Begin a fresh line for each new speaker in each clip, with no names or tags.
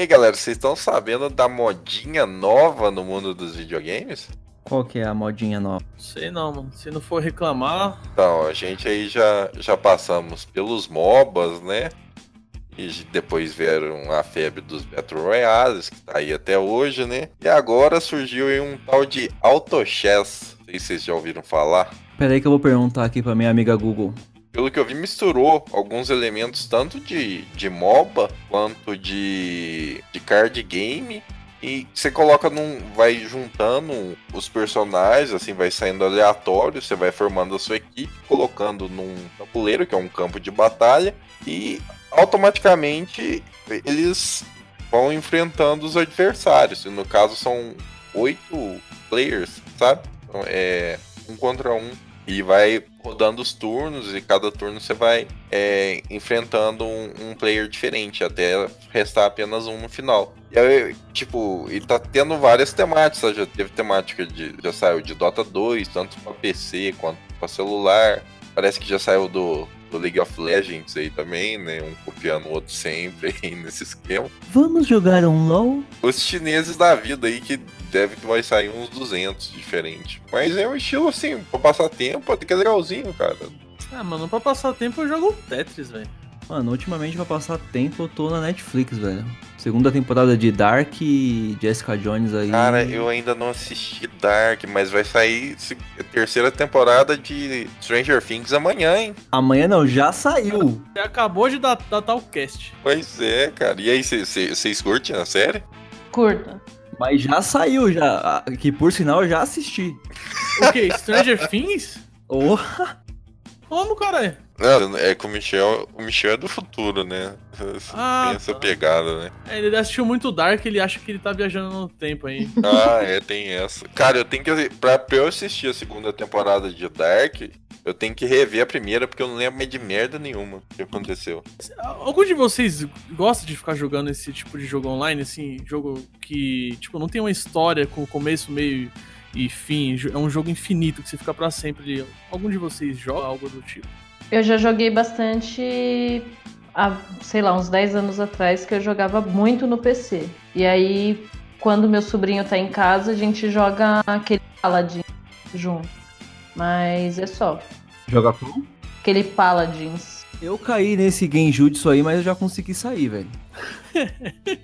aí, galera, vocês estão sabendo da modinha nova no mundo dos videogames?
Qual que é a modinha nova?
Sei não, mano. Se não for reclamar.
Então, a gente aí já, já passamos pelos MOBAs, né? E depois vieram a febre dos Battle Royales, que tá aí até hoje, né? E agora surgiu aí um tal de Auto Chess. Não sei se vocês já ouviram falar.
Pera aí que eu vou perguntar aqui pra minha amiga Google.
Pelo que eu vi, misturou alguns elementos tanto de, de MOBA quanto de, de card game e você coloca num. Vai juntando os personagens, assim, vai saindo aleatório, você vai formando a sua equipe, colocando num tabuleiro, que é um campo de batalha, e automaticamente eles vão enfrentando os adversários. E no caso são oito players, sabe? Então, é um contra um. E vai rodando os turnos e cada turno você vai é, enfrentando um, um, player diferente até restar apenas um no final. E aí, tipo, e tá tendo várias temáticas, já teve temática de. Já saiu de Dota 2, tanto pra PC quanto pra celular. Parece que já saiu do, do League of Legends aí também, né? Um copiando o outro sempre aí nesse esquema.
Vamos jogar um LoL?
Os chineses da vida aí que deve que vai sair uns 200 diferentes. Mas é um estilo assim, pra passar tempo, até que é legalzinho, cara.
Ah, mano, pra passar tempo eu jogo Tetris, velho.
Mano, ultimamente pra passar tempo eu tô na Netflix, velho. Segunda temporada de Dark e Jessica Jones aí.
Cara, eu ainda não assisti Dark, mas vai sair terceira temporada de Stranger Things amanhã, hein?
Amanhã não, já saiu.
Você acabou de datar o cast.
Pois é, cara. E aí, vocês curtem a série?
Curta.
Mas já saiu, já. Que por sinal eu já assisti.
O que? Stranger Things?
Porra!
Como, cara?
Não, é que o Michel, o Michel é do futuro, né?
Ah,
tem essa tá. pegada, né?
É, ele assistiu muito Dark, ele acha que ele tá viajando no tempo aí.
Ah, é, tem essa. Cara, eu tenho que. Pra, pra eu assistir a segunda temporada de Dark, eu tenho que rever a primeira, porque eu não lembro mais de merda nenhuma que aconteceu.
Algum de vocês gosta de ficar jogando esse tipo de jogo online, assim, jogo que, tipo, não tem uma história com começo, meio e fim, é um jogo infinito que você fica para sempre. Algum de vocês joga algo do tipo?
Eu já joguei bastante há, sei lá, uns 10 anos atrás, que eu jogava muito no PC. E aí, quando meu sobrinho tá em casa, a gente joga aquele Paladin junto. Mas é só.
Joga com?
Aquele Paladins.
Eu caí nesse Genjutsu aí, mas eu já consegui sair, velho.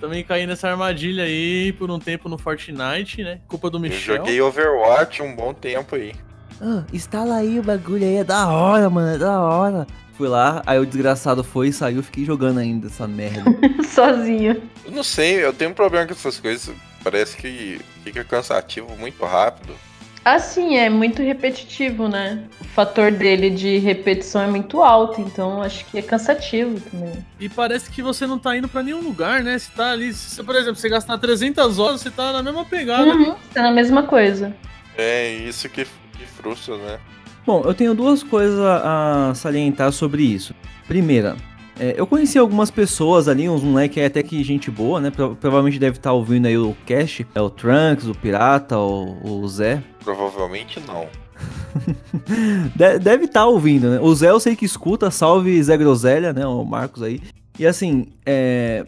também caí nessa armadilha aí por um tempo no Fortnite, né? Culpa do Michel.
Eu joguei Overwatch um bom tempo aí.
Ah, instala aí o bagulho aí, é da hora, mano, é da hora. Fui lá, aí o desgraçado foi e saiu, fiquei jogando ainda essa merda.
Sozinho.
Eu não sei, eu tenho um problema com essas coisas. Parece que fica cansativo muito rápido.
Assim, é muito repetitivo, né? O fator dele de repetição é muito alto, então acho que é cansativo também.
E parece que você não tá indo para nenhum lugar, né? Você tá ali, se, por exemplo, você gastar 300 horas, você tá na mesma pegada.
Uhum, tá na mesma coisa.
É, isso que, que frustra, né?
Bom, eu tenho duas coisas a salientar sobre isso. Primeira, é, eu conheci algumas pessoas ali, uns moleques até que gente boa, né? Pro, provavelmente deve estar tá ouvindo aí o Cash, é o Trunks, o Pirata, o, o Zé.
Provavelmente não.
deve estar tá ouvindo, né? O Zé eu sei que escuta, salve Zé Groselha, né? O Marcos aí. E assim, é,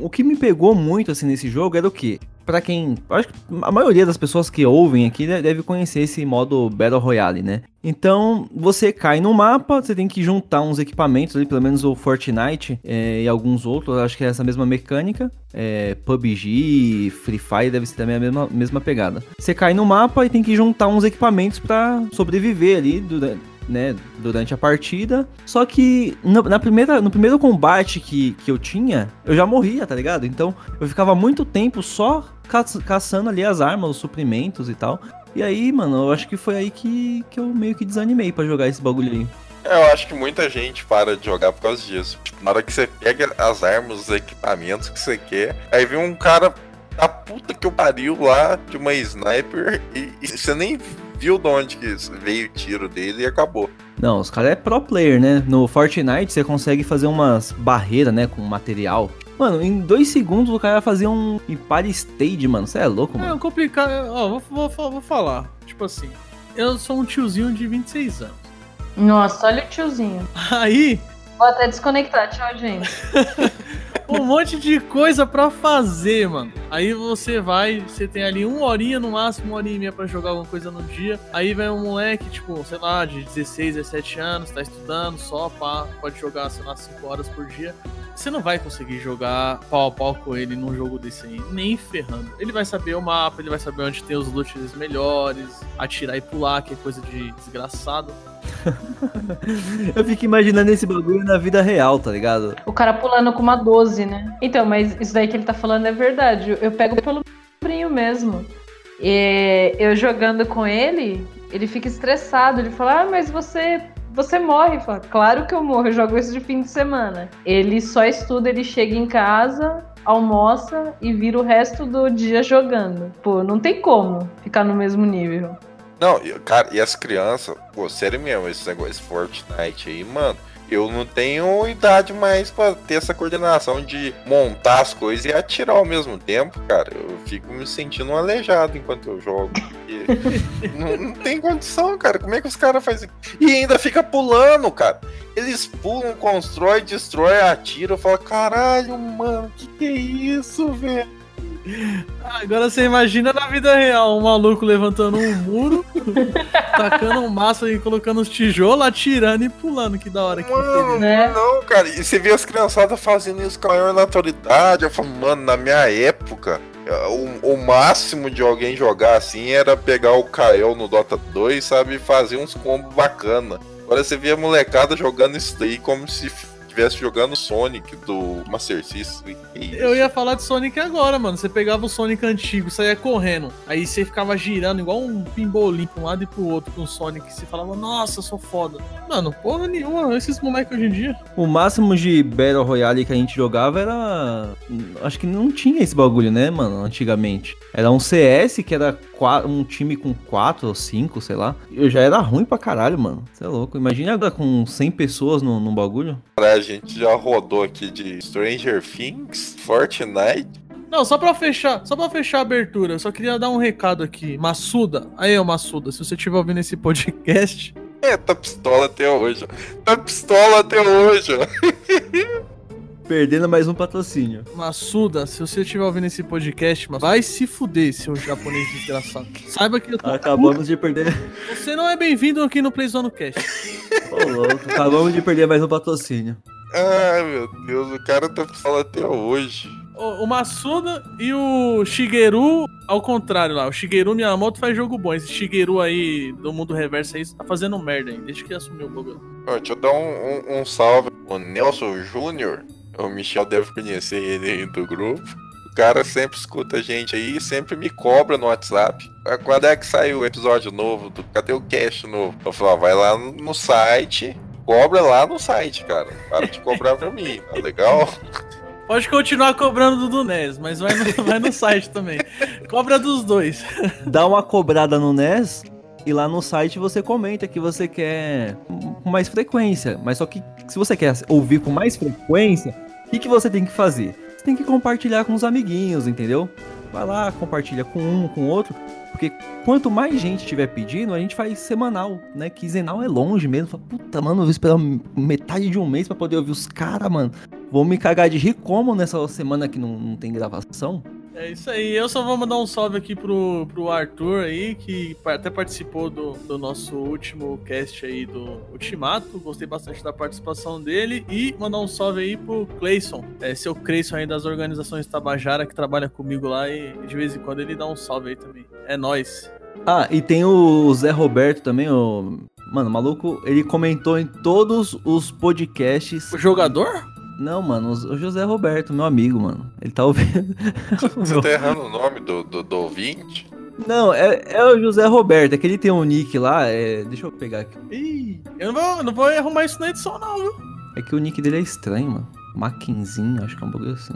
o que me pegou muito assim nesse jogo era o que? Para quem. Acho que a maioria das pessoas que ouvem aqui deve conhecer esse modo Battle Royale, né? Então, você cai no mapa, você tem que juntar uns equipamentos ali, pelo menos o Fortnite é, e alguns outros, acho que é essa mesma mecânica. É, PUBG, Free Fire deve ser também a mesma, mesma pegada. Você cai no mapa e tem que juntar uns equipamentos para sobreviver ali durante né, durante a partida. Só que no, na primeira, no primeiro combate que, que eu tinha, eu já morria, tá ligado? Então eu ficava muito tempo só ca caçando ali as armas, os suprimentos e tal. E aí, mano, eu acho que foi aí que, que eu meio que desanimei para jogar esse bagulho.
É, eu acho que muita gente para de jogar por causa disso. Tipo, na hora que você pega as armas, os equipamentos que você quer, aí vem um cara da puta que eu pariu lá de uma sniper e, e você nem viu de onde que veio o tiro dele e acabou.
Não, os caras é pro player, né? No Fortnite você consegue fazer umas barreiras, né, com material. Mano, em dois segundos o cara vai fazer um Empire Stage, mano. Você é louco, mano?
É complicado. Ó, vou, vou, vou falar. Tipo assim, eu sou um tiozinho de 26 anos.
Nossa, olha o tiozinho.
Aí.
Vou até desconectar, tchau, gente.
um monte de coisa pra fazer, mano. Aí você vai, você tem ali uma horinha no máximo, uma horinha e meia pra jogar alguma coisa no dia. Aí vem um moleque, tipo, sei lá, de 16, 17 anos, tá estudando só, pá, pode jogar, sei lá, 5 horas por dia. Você não vai conseguir jogar pau a pau com ele num jogo desse aí, nem ferrando. Ele vai saber o mapa, ele vai saber onde tem os loots melhores, atirar e pular, que é coisa de desgraçado.
Eu fico imaginando esse bagulho na vida real, tá ligado?
O cara pulando com uma 12, né? Então, mas isso daí que ele tá falando é verdade. Eu pego pelo sobrinho mesmo. E eu jogando com ele, ele fica estressado. Ele fala: Ah, mas você você morre. Fala, claro que eu morro, eu jogo isso de fim de semana. Ele só estuda, ele chega em casa, almoça e vira o resto do dia jogando. Pô, não tem como ficar no mesmo nível.
Não, cara, e as crianças, pô, sério mesmo, esse negócio Fortnite aí, mano. Eu não tenho idade mais pra ter essa coordenação de montar as coisas e atirar ao mesmo tempo, cara. Eu fico me sentindo um aleijado enquanto eu jogo. não, não, tem condição, cara. Como é que os caras fazem? E ainda fica pulando, cara. Eles pulam, constrói, destrói, atiram. Eu falo, caralho, mano, que que é isso, velho?
Agora você imagina na vida real um maluco levantando um muro, tacando um massa e colocando os tijolos, atirando e pulando. Que da hora que
Mano, né? não, cara. E você vê as criançadas fazendo isso com a maior naturalidade. Eu falo, mano, na minha época, o, o, máximo de alguém jogar assim era pegar o Kael no Dota 2, sabe, e fazer uns combos bacana. Agora você vê a molecada jogando isso daí como se estivesse jogando Sonic do Master System.
Eu ia falar de Sonic agora, mano. Você pegava o Sonic antigo, saía correndo. Aí você ficava girando igual um pimbolim pra um lado e pro outro com o Sonic. Você falava, nossa, sou foda. Mano, porra nenhuma, esses moleques hoje em dia.
O máximo de Battle Royale que a gente jogava era. Acho que não tinha esse bagulho, né, mano, antigamente. Era um CS que era um time com 4 ou 5, sei lá. Eu já era ruim pra caralho, mano. Você é louco. Imagina agora com 100 pessoas no, no bagulho.
Gente já rodou aqui de Stranger Things, Fortnite.
Não, só pra fechar, só pra fechar a abertura, eu só queria dar um recado aqui. Massuda, aí, ô Massuda, se você estiver ouvindo esse podcast.
É, tá pistola até hoje. Tá pistola até hoje.
Perdendo mais um patrocínio.
Massuda, se você estiver ouvindo esse podcast, vai se fuder, seu japonês desgraçado. Saiba que eu
tô Acabamos de perder.
Você não é bem-vindo aqui no Playzone Cast.
Ô, louco. Acabamos de perder mais um patrocínio.
Ai, meu Deus, o cara tá pistola até hoje.
O, o Massuda e o Shigeru, ao contrário lá. O Shigeru Miyamoto faz jogo bom. Esse Shigeru aí do mundo reverso aí tá fazendo merda aí. Desde que assumiu o bagulho.
Deixa eu dar um, um, um salve. O Nelson Júnior o Michel deve conhecer ele aí do grupo. O cara sempre escuta a gente aí, sempre me cobra no WhatsApp. Ah, quando é que saiu o episódio novo? Do... Cadê o cast novo? Eu falo, vai lá no site, cobra lá no site, cara. Para de cobrar pra mim, tá legal?
Pode continuar cobrando do NES, mas vai no, vai no site também. Cobra dos dois.
Dá uma cobrada no NES e lá no site você comenta que você quer com mais frequência. Mas só que se você quer ouvir com mais frequência, o que, que você tem que fazer? Você tem que compartilhar com os amiguinhos, entendeu? Vai lá, compartilha com um, com outro. Porque quanto mais gente tiver pedindo, a gente faz semanal, né? Quinzenal é longe mesmo. Fala, puta, mano, eu vou esperar metade de um mês para poder ouvir os caras, mano. Vou me cagar de rir como nessa semana que não, não tem gravação.
É isso aí. Eu só vou mandar um salve aqui pro, pro Arthur aí, que até participou do, do nosso último cast aí do Ultimato. Gostei bastante da participação dele. E mandar um salve aí pro Cleison. É, seu Cleison aí das organizações Tabajara, que trabalha comigo lá e de vez em quando ele dá um salve aí também. É nós.
Ah, e tem o Zé Roberto também, o. Mano, o maluco, ele comentou em todos os podcasts.
O jogador?
Não, mano, o José Roberto, meu amigo, mano. Ele tá ouvindo.
Você tá errando o nome do, do, do ouvinte?
Não, é, é o José Roberto, é que ele tem um nick lá, é... deixa eu pegar aqui.
Ih, eu não vou, não vou arrumar isso na edição não, viu?
É que o nick dele é estranho, mano. Maquinzinho, acho que é um bagulho assim.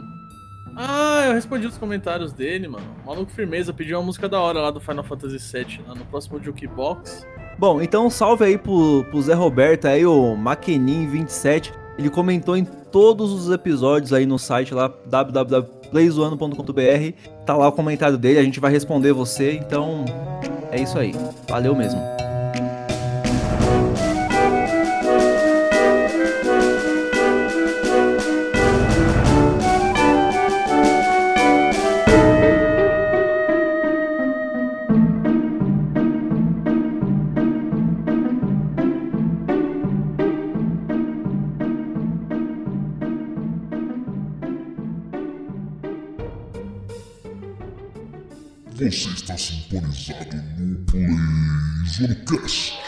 Ah, eu respondi os comentários dele, mano. Maluco Firmeza pediu uma música da hora lá do Final Fantasy VII, lá no próximo Jukebox.
Bom, então salve aí pro, pro Zé Roberto aí, o Maquenin27. Ele comentou em todos os episódios aí no site lá www.playzoano.com.br. Tá lá o comentário dele, a gente vai responder você. Então, é isso aí. Valeu mesmo.
Zonecast, o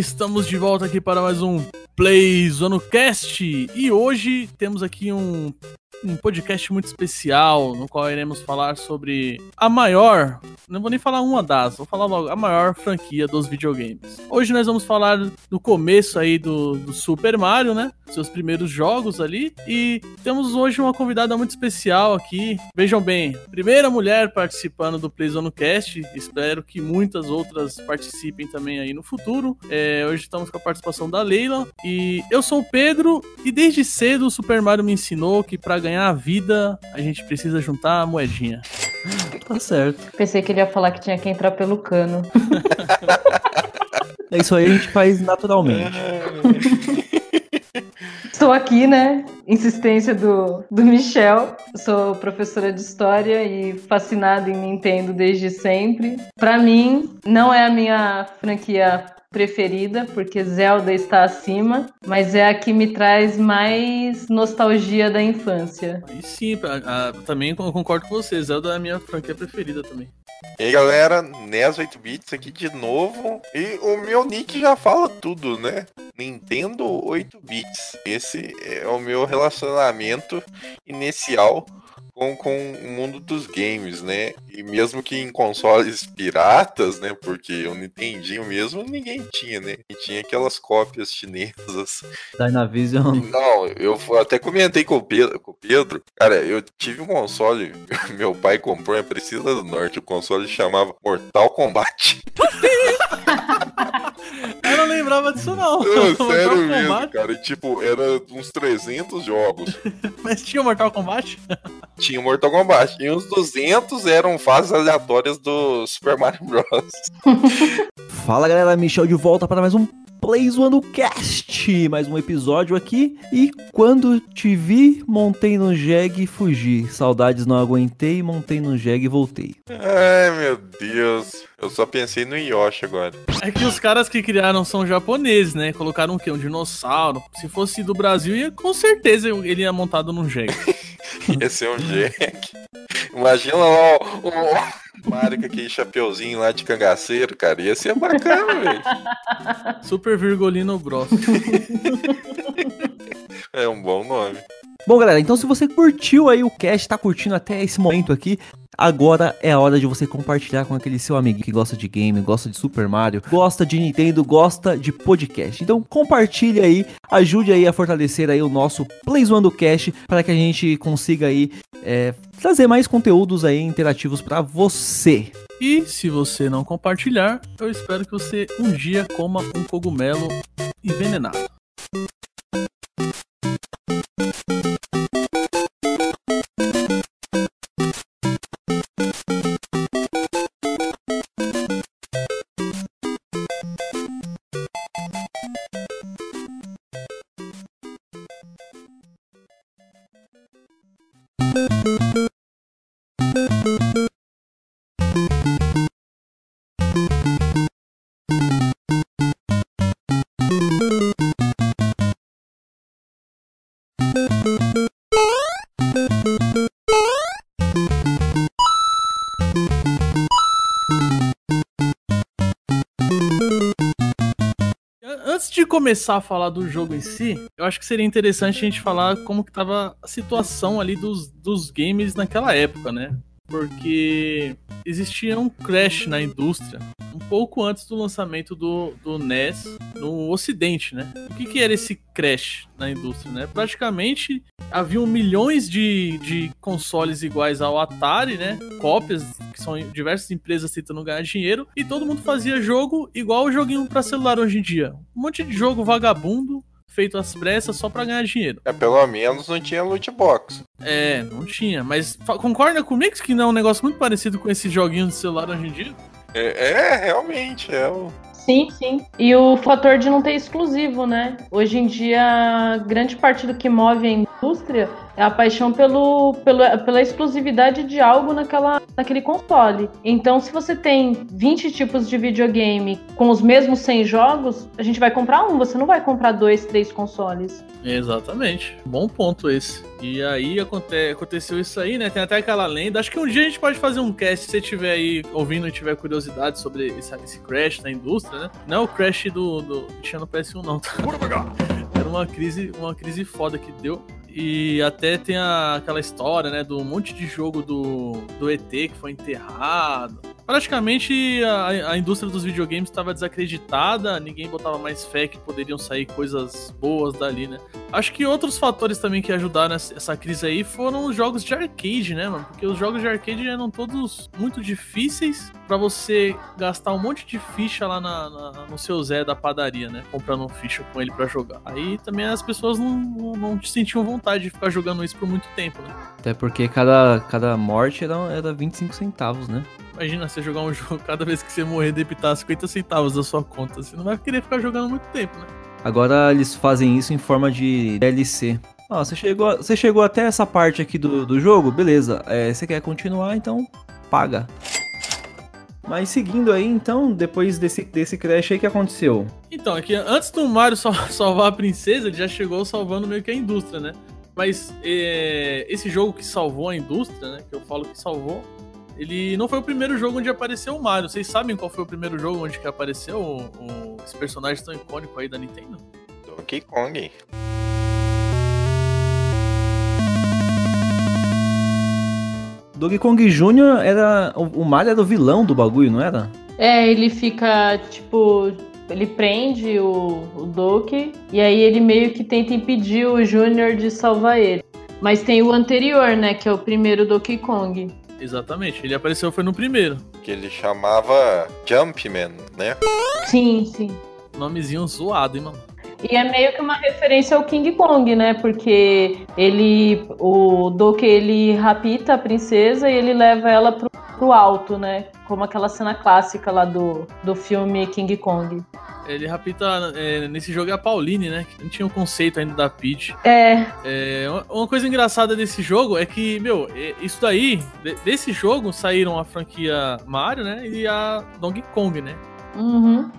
estamos de volta aqui para mais um Play Zonocast e hoje temos aqui um, um podcast muito especial no qual iremos falar sobre a maior, não vou nem falar uma das, vou falar logo a maior franquia dos videogames. Hoje nós vamos falar do começo aí do, do Super Mario, né? Seus primeiros jogos ali e temos hoje uma convidada muito especial aqui. Vejam bem, primeira mulher participando do Play Zonocast, espero que muitas outras participem também aí no futuro. É, hoje estamos com a participação da Leila e eu sou o Pedro e desde cedo o Super Mario me ensinou que para ganhar a vida a gente precisa juntar a moedinha.
Tá certo.
Pensei que ele ia falar que tinha que entrar pelo cano.
É isso aí a gente faz naturalmente.
Estou aqui, né? Insistência do, do Michel. Sou professora de história e fascinada em Nintendo desde sempre. Pra mim, não é a minha franquia preferida, porque Zelda está acima, mas é a que me traz mais nostalgia da infância.
E sim, a- a- também con- concordo com você, Zelda é a minha franquia preferida também.
E aí galera, NES 8 bits aqui de novo. E o meu nick já fala tudo, né? Nintendo 8 bits. Esse é o meu relacionamento inicial com, com o mundo dos games, né? E mesmo que em consoles piratas, né? Porque o Nintendinho mesmo ninguém tinha, né? E tinha aquelas cópias chinesas
Dynavision.
Não, eu até comentei com o Pedro, com o Pedro. Cara, eu tive um console, meu pai comprou em Precisa do Norte, o console chamava Mortal Kombat.
Eu não lembrava disso não.
Não, sério mesmo,
Kombat?
cara. E, tipo, era uns 300 jogos.
Mas tinha Mortal Kombat?
Tinha o Mortal Kombat. E uns 200 eram fases aleatórias do Super Mario Bros.
Fala galera, Michel de volta para mais um Play Zoando Cast, mais um episódio aqui. E quando te vi, montei no jegue e fugi. Saudades não aguentei, montei no jegue e voltei.
Ai, meu Deus. Eu só pensei no Yoshi agora.
É que os caras que criaram são japoneses, né? Colocaram o quê? Um dinossauro. Se fosse do Brasil, ia, com certeza ele ia montado num jegue.
Esse é um Jack. Imagina lá o, o Mario com aquele chapeuzinho lá de cangaceiro, cara. Ia ser bacana, velho.
Super Virgolino Bros.
É um bom nome.
Bom, galera, então se você curtiu aí o cast, tá curtindo até esse momento aqui, agora é a hora de você compartilhar com aquele seu amigo que gosta de game, gosta de Super Mario, gosta de Nintendo, gosta de podcast. Então compartilhe aí, ajude aí a fortalecer aí o nosso Play Zoando Cast para que a gente consiga aí é, trazer mais conteúdos aí interativos para você.
E se você não compartilhar, eu espero que você um dia coma um cogumelo envenenado. Começar a falar do jogo em si, eu acho que seria interessante a gente falar como que tava a situação ali dos, dos games naquela época, né? Porque existia um crash na indústria um pouco antes do lançamento do, do NES no ocidente, né? O que, que era esse crash na indústria, né? Praticamente haviam milhões de, de consoles iguais ao Atari, né? Cópias, que são diversas empresas tentando ganhar dinheiro, e todo mundo fazia jogo igual o joguinho pra celular hoje em dia. Um monte de jogo vagabundo, feito às pressas só pra ganhar dinheiro.
É, pelo menos não tinha loot box.
É, não tinha. Mas concorda comigo que não é um negócio muito parecido com esses joguinhos de celular hoje em dia?
É, é, realmente, é o.
Sim, sim. E o fator de não ter exclusivo, né? Hoje em dia, grande parte do que move a indústria é a paixão pelo, pelo, pela exclusividade de algo naquela, naquele console. Então, se você tem 20 tipos de videogame com os mesmos 100 jogos, a gente vai comprar um, você não vai comprar dois, três consoles.
Exatamente. Bom ponto esse. E aí aconte- aconteceu isso aí, né? Tem até aquela lenda. Acho que um dia a gente pode fazer um cast, se você estiver aí ouvindo e tiver curiosidade sobre esse, esse crash da indústria, né? Não é o crash do, do tinha no PS1, não. tá? Era uma crise, uma crise foda que deu. E até tem a- aquela história, né, do monte de jogo do, do ET que foi enterrado. Praticamente a, a indústria dos videogames estava desacreditada, ninguém botava mais fé que poderiam sair coisas boas dali, né? Acho que outros fatores também que ajudaram essa crise aí foram os jogos de arcade, né, mano? Porque os jogos de arcade eram todos muito difíceis pra você gastar um monte de ficha lá na- na- no seu Zé da padaria, né? Comprando ficha com ele pra jogar. Aí também as pessoas não, não, não sentiam vontade de ficar jogando isso por muito tempo, né?
Até porque cada, cada morte era, era 25 centavos, né?
Imagina você jogar um jogo, cada vez que você morrer, debitar 50 centavos da sua conta. Você não vai querer ficar jogando muito tempo, né?
Agora eles fazem isso em forma de DLC. Ó, você chegou, você chegou até essa parte aqui do, do jogo, beleza. É, você quer continuar, então paga. Mas seguindo aí, então, depois desse, desse crash aí, o que aconteceu?
Então, é que antes do Mario sal- salvar a princesa, ele já chegou salvando meio que a indústria, né? Mas é, esse jogo que salvou a indústria, né? Que eu falo que salvou, ele não foi o primeiro jogo onde apareceu o Mario. Vocês sabem qual foi o primeiro jogo onde que apareceu o, o- esse personagem tão icônico aí da Nintendo?
Donkey Kong.
Donkey Kong Jr. era. O, Mario era o vilão do bagulho, não era?
É, ele fica, tipo, ele prende o, o Doki e aí ele meio que tenta impedir o Júnior de salvar ele. Mas tem o anterior, né, que é o primeiro Donkey Kong.
Exatamente, ele apareceu foi no primeiro.
Que ele chamava Jumpman, né?
Sim, sim.
Nomezinho zoado, hein, mano?
E é meio que uma referência ao King Kong, né? Porque ele, o Doki, ele rapta a princesa e ele leva ela pro, pro alto, né? Como aquela cena clássica lá do, do filme King Kong.
Ele rapita é, nesse jogo é a Pauline, né? Que não tinha o conceito ainda da Peach.
É,
É, uma- coisa engraçada desse jogo é que, meu, é- isso daí, de- desse jogo saíram a franquia Mario, né? E a Donkey Kong, né?
uhum.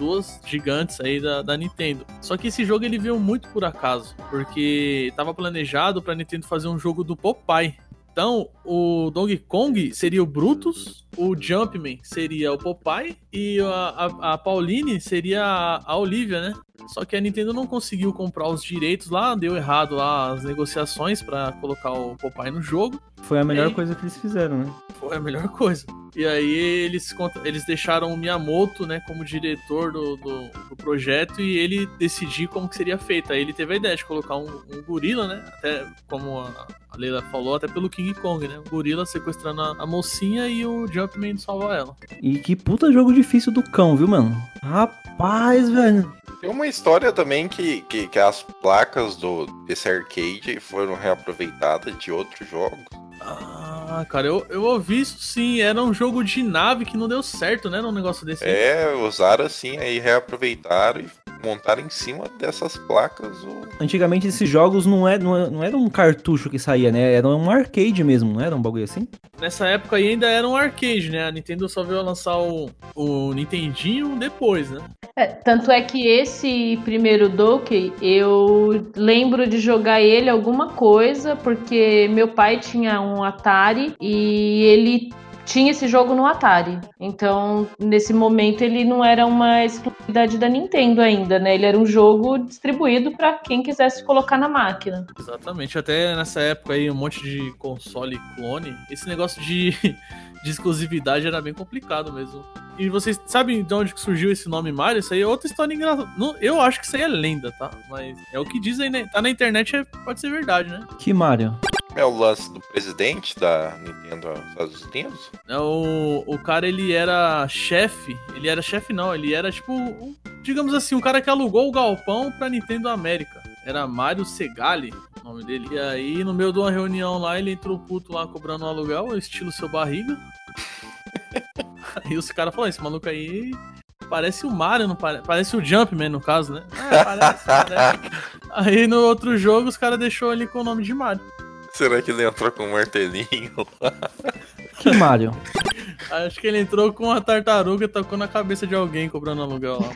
Duas gigantes aí da, da Nintendo. Só que esse jogo ele veio muito por acaso, porque tava planejado pra Nintendo fazer um jogo do Popeye. Então, o Donkey Kong seria o Brutus, o Jumpman seria o Popeye e a, a, a Pauline seria a, a Olivia, né? Só que a Nintendo não conseguiu comprar os direitos lá, deu errado lá as negociações pra colocar o Popeye no jogo.
Foi a melhor coisa que eles fizeram, né?
Foi a melhor coisa. E aí eles, eles deixaram o Miyamoto, né, como diretor do, do, do projeto e ele decidir como que seria feito. Aí ele teve a ideia de colocar um, um gorila, né, até como a, a Leila falou, até pelo King Kong, né, um gorila sequestrando a, a mocinha e o Jumpman salvar ela.
E que puta jogo difícil do cão, viu, mano? Rapaz, velho.
Tem uma história também que, que, que as placas do, desse arcade foram reaproveitadas de outros jogos.
Ah, cara, eu, eu ouvi isso sim, era um jogo de nave que não deu certo, né, num negócio desse.
É, usaram assim, aí reaproveitaram e montaram em cima dessas placas o.
Antigamente esses jogos não, é, não, é- não era um cartucho que saía, né? Era um arcade mesmo, não era um bagulho assim?
Nessa época aí ainda era um arcade, né? A Nintendo só veio a lançar o, o Nintendinho depois, né?
É, tanto é que esse primeiro Donkey, eu lembro de jogar ele alguma coisa, porque meu pai tinha um Atari e ele tinha esse jogo no Atari. Então, nesse momento, ele não era uma exclusividade da Nintendo ainda, né? Ele era um jogo distribuído para quem quisesse colocar na máquina.
Exatamente. Até nessa época aí, um monte de console clone. Esse negócio de, de exclusividade era bem complicado mesmo. E vocês sabem de onde surgiu esse nome Mario? Isso aí é outra história engraçada. Não, Eu acho que isso aí é lenda, tá? Mas é o que dizem, né? Tá na internet, é- pode ser verdade, né?
Que Mario?
É o lance do presidente da Nintendo nos Estados Unidos?
É, O, o cara, ele era chefe. Ele era chefe, não. Ele era tipo, um- digamos assim, um cara que alugou o galpão pra Nintendo América. Era Mário Segali, o nome dele. E aí, no meio de uma reunião lá, ele entrou puto lá cobrando um aluguel, estilo seu barriga. aí os caras falaram: esse maluco aí. Parece o Mario, não pare... parece o Jumpman, no caso, né? Ah, parece, parece. Aí no outro jogo os caras deixou ele com o nome de Mario.
Será que ele entrou com um martelinho?
Que Mario?
Acho que ele entrou com uma tartaruga e tocou na cabeça de alguém cobrando aluguel lá.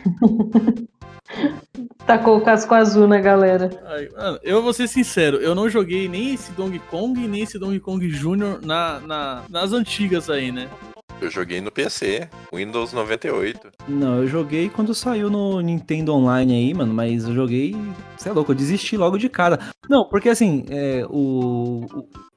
Tacou o casco azul na galera.
Aí, mano, eu vou ser sincero, eu não joguei nem esse Donkey Kong, nem esse Donkey Kong Jr. Na, na- nas antigas aí, né?
Eu joguei no PC, Windows 98.
Não, eu joguei quando saiu no Nintendo Online aí, mano, mas eu joguei. Você é louco, eu desisti logo de cara. Não, porque assim, é, o,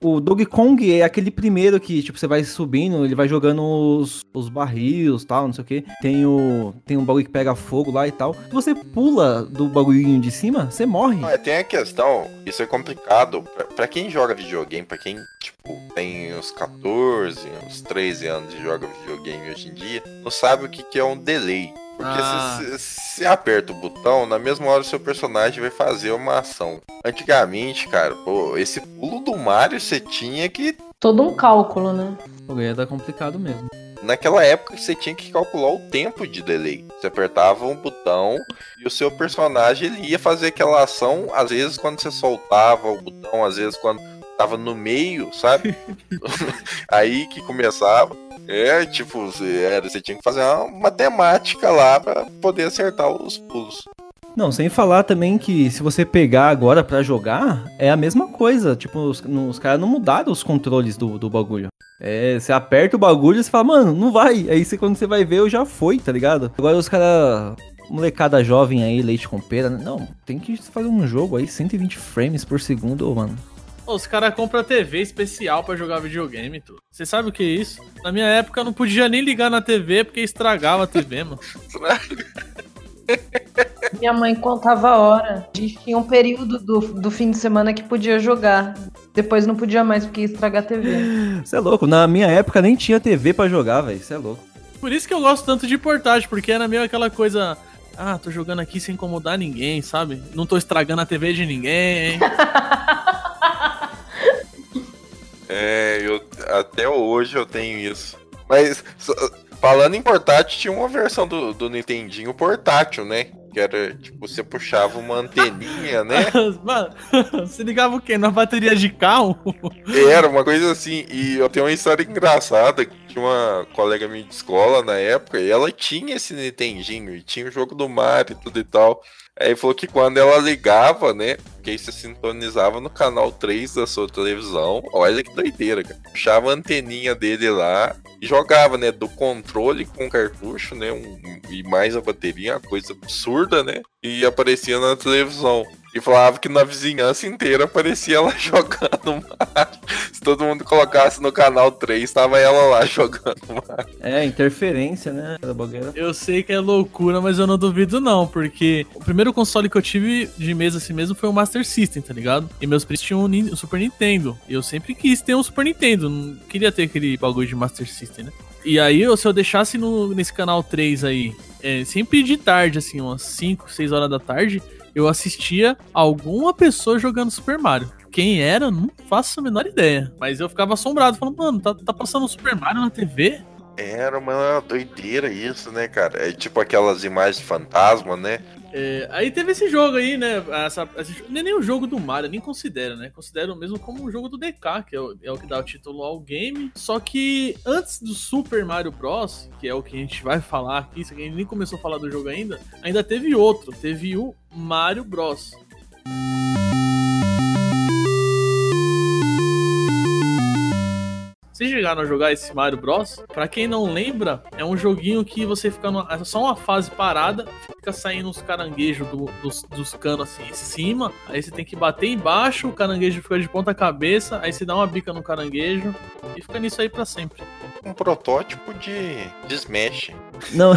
o, Donkey Kong é aquele primeiro que, tipo, você vai subindo, ele vai jogando os, os barris tal, não sei o que. Tem o. Tem um bagulho que pega fogo lá e tal. Se você pula do bagulhinho de cima, você morre.
É, tem a questão, isso é complicado. Pra, pra quem joga videogame, pra quem, tipo, tem uns 14, uns 13 anos e joga videogame hoje em dia, não sabe o que, que é um delay. Porque
Ah.
se você aperta o botão, na mesma hora o seu personagem vai fazer uma ação. Antigamente, cara, pô, esse pulo do Mario você tinha que.
Todo um cálculo, né?
O bagulho tá complicado mesmo.
Naquela época você tinha que calcular o tempo de delay. Você apertava um botão e o seu personagem ele ia fazer aquela ação, às vezes quando você soltava o botão, às vezes quando tava no meio, sabe? Aí que começava. É, tipo, você, era, você tinha que fazer uma matemática lá pra poder acertar os pulos.
Não, sem falar também que se você pegar agora pra jogar, é a mesma coisa. Tipo, os, os caras não mudaram os controles do, do bagulho. É, você aperta o bagulho e você fala, mano, não vai. Aí você, quando você vai ver, eu já foi, tá ligado? Agora os caras. Molecada jovem aí, leite com pera. né? Não, tem que fazer um jogo aí, 120 frames por segundo, mano.
Os caras compram TV especial pra jogar videogame, tu. Você sabe o que é isso? Na minha época eu não podia nem ligar na TV porque estragava a TV, mano.
Minha mãe contava a hora. A gente tinha um período do, do fim de semana que podia jogar. Depois não podia mais porque ia estragar a TV.
Você é louco, na minha época nem tinha TV pra jogar, velho. Você é louco.
Por isso que eu gosto tanto de portagem, porque era meio aquela coisa. Ah, tô jogando aqui sem incomodar ninguém, sabe? Não tô estragando a TV de ninguém.
É, eu, até hoje eu tenho isso. Mas, só- falando em portátil, tinha uma versão do, do Nintendinho portátil, né? Que era, tipo, você puxava uma anteninha, né?
Mano, você ligava o quê? Na bateria de carro?
Era uma coisa assim, e eu tenho uma história engraçada, que tinha uma colega minha de escola na época, e ela tinha esse Nintendinho, e tinha o jogo do Mario e tudo e tal. Aí falou que quando ela ligava, né, que você sintonizava no canal 3 da sua televisão, olha que doideira, cara. Puxava a anteninha dele lá e jogava, né, do controle com cartucho, né, um- e mais a bateria, uma coisa absurda, né, e aparecia na televisão. E falava que na vizinhança inteira aparecia ela jogando Mario. Se todo mundo colocasse no canal 3, tava ela lá jogando Mario.
É, interferência, né? Era
Eu sei que é loucura, mas eu não duvido não, porque o primeiro console que eu tive de mesa assim mesmo foi o Master System, tá ligado? E meus primos tinham o Super Nintendo. E eu sempre quis ter um Super Nintendo, não queria ter aquele bagulho de Master System, né? E aí, se eu deixasse no, nesse canal 3 aí, é, sempre de tarde, assim, umas 5, 6 horas da tarde, eu assistia alguma pessoa jogando Super Mario. Quem era, não faço a menor ideia. Mas eu ficava assombrado, falando, mano, tá, tá passando Super Mario na TV?
Era uma doideira isso, né, cara? É tipo aquelas imagens de fantasma, né?
É, aí teve esse jogo aí, né? Essa, esse, não é nem o jogo do Mario, nem considero, né? Considero mesmo como um jogo do DK, que é o, é o que dá o título ao game. Só que antes do Super Mario Bros., que é o que a gente vai falar aqui, isso aqui a gente nem começou a falar do jogo ainda, ainda teve outro, teve o Mario Bros. Vocês chegaram a jogar esse Mario Bros? Pra quem não lembra, é um joguinho que você fica numa, é só uma fase parada, fica saindo uns caranguejos do- dos, dos canos assim em cima, aí você tem que bater embaixo, o caranguejo fica de ponta cabeça, aí você dá uma bica no caranguejo e fica nisso aí pra sempre.
Um protótipo de, de Smash.
Não.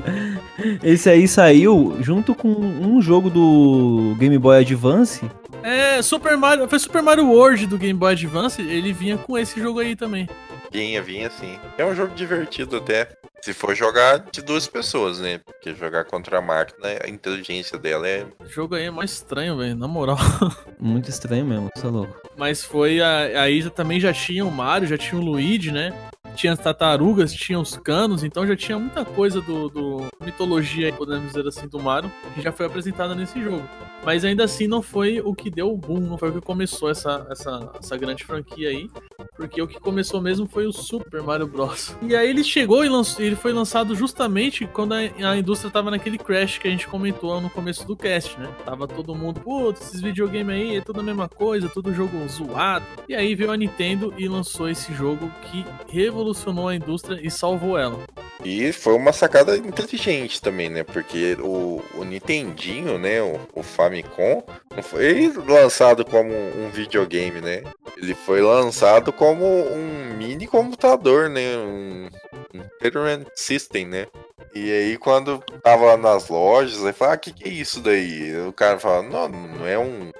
Esse aí saiu junto com um jogo do Game Boy Advance
É, Super Mario. Foi Super Mario World do Game Boy Advance. Ele vinha com esse jogo aí também.
Vinha, vinha sim. É um jogo divertido até. Se for jogar de duas pessoas, né? Porque jogar contra a máquina, a inteligência dela é.
O jogo aí é mais estranho, velho, na moral.
Muito estranho mesmo, você é louco.
Mas foi. a- Aí já- também já tinha o Mario, já tinha o Luigi, né? Tinha as tartarugas, tinha os canos, então já tinha muita coisa do, do mitologia, aí, podemos dizer assim, do Mario, que já foi apresentada nesse jogo. Mas ainda assim não foi o que deu o boom, não foi o que começou essa, essa, essa grande franquia aí. Porque o que começou mesmo foi o Super Mario Bros. E aí ele chegou e lançou, ele foi lançado justamente quando a, a indústria tava naquele crash que a gente comentou no começo do cast, né? Tava todo mundo, putz, esses videogames aí é tudo a mesma coisa, tudo jogo zoado. E aí veio a Nintendo e lançou esse jogo que revolucionou a indústria e salvou ela.
E foi uma sacada inteligente também, né? Porque o, o Nintendinho, né? O, o Famicom, não foi lançado como um videogame, né? Ele foi lançado como um mini computador, né? Um, um Entertainment System, né? E aí quando tava nas lojas, aí fala, ah, que que é isso daí? O cara fala, não, não é um,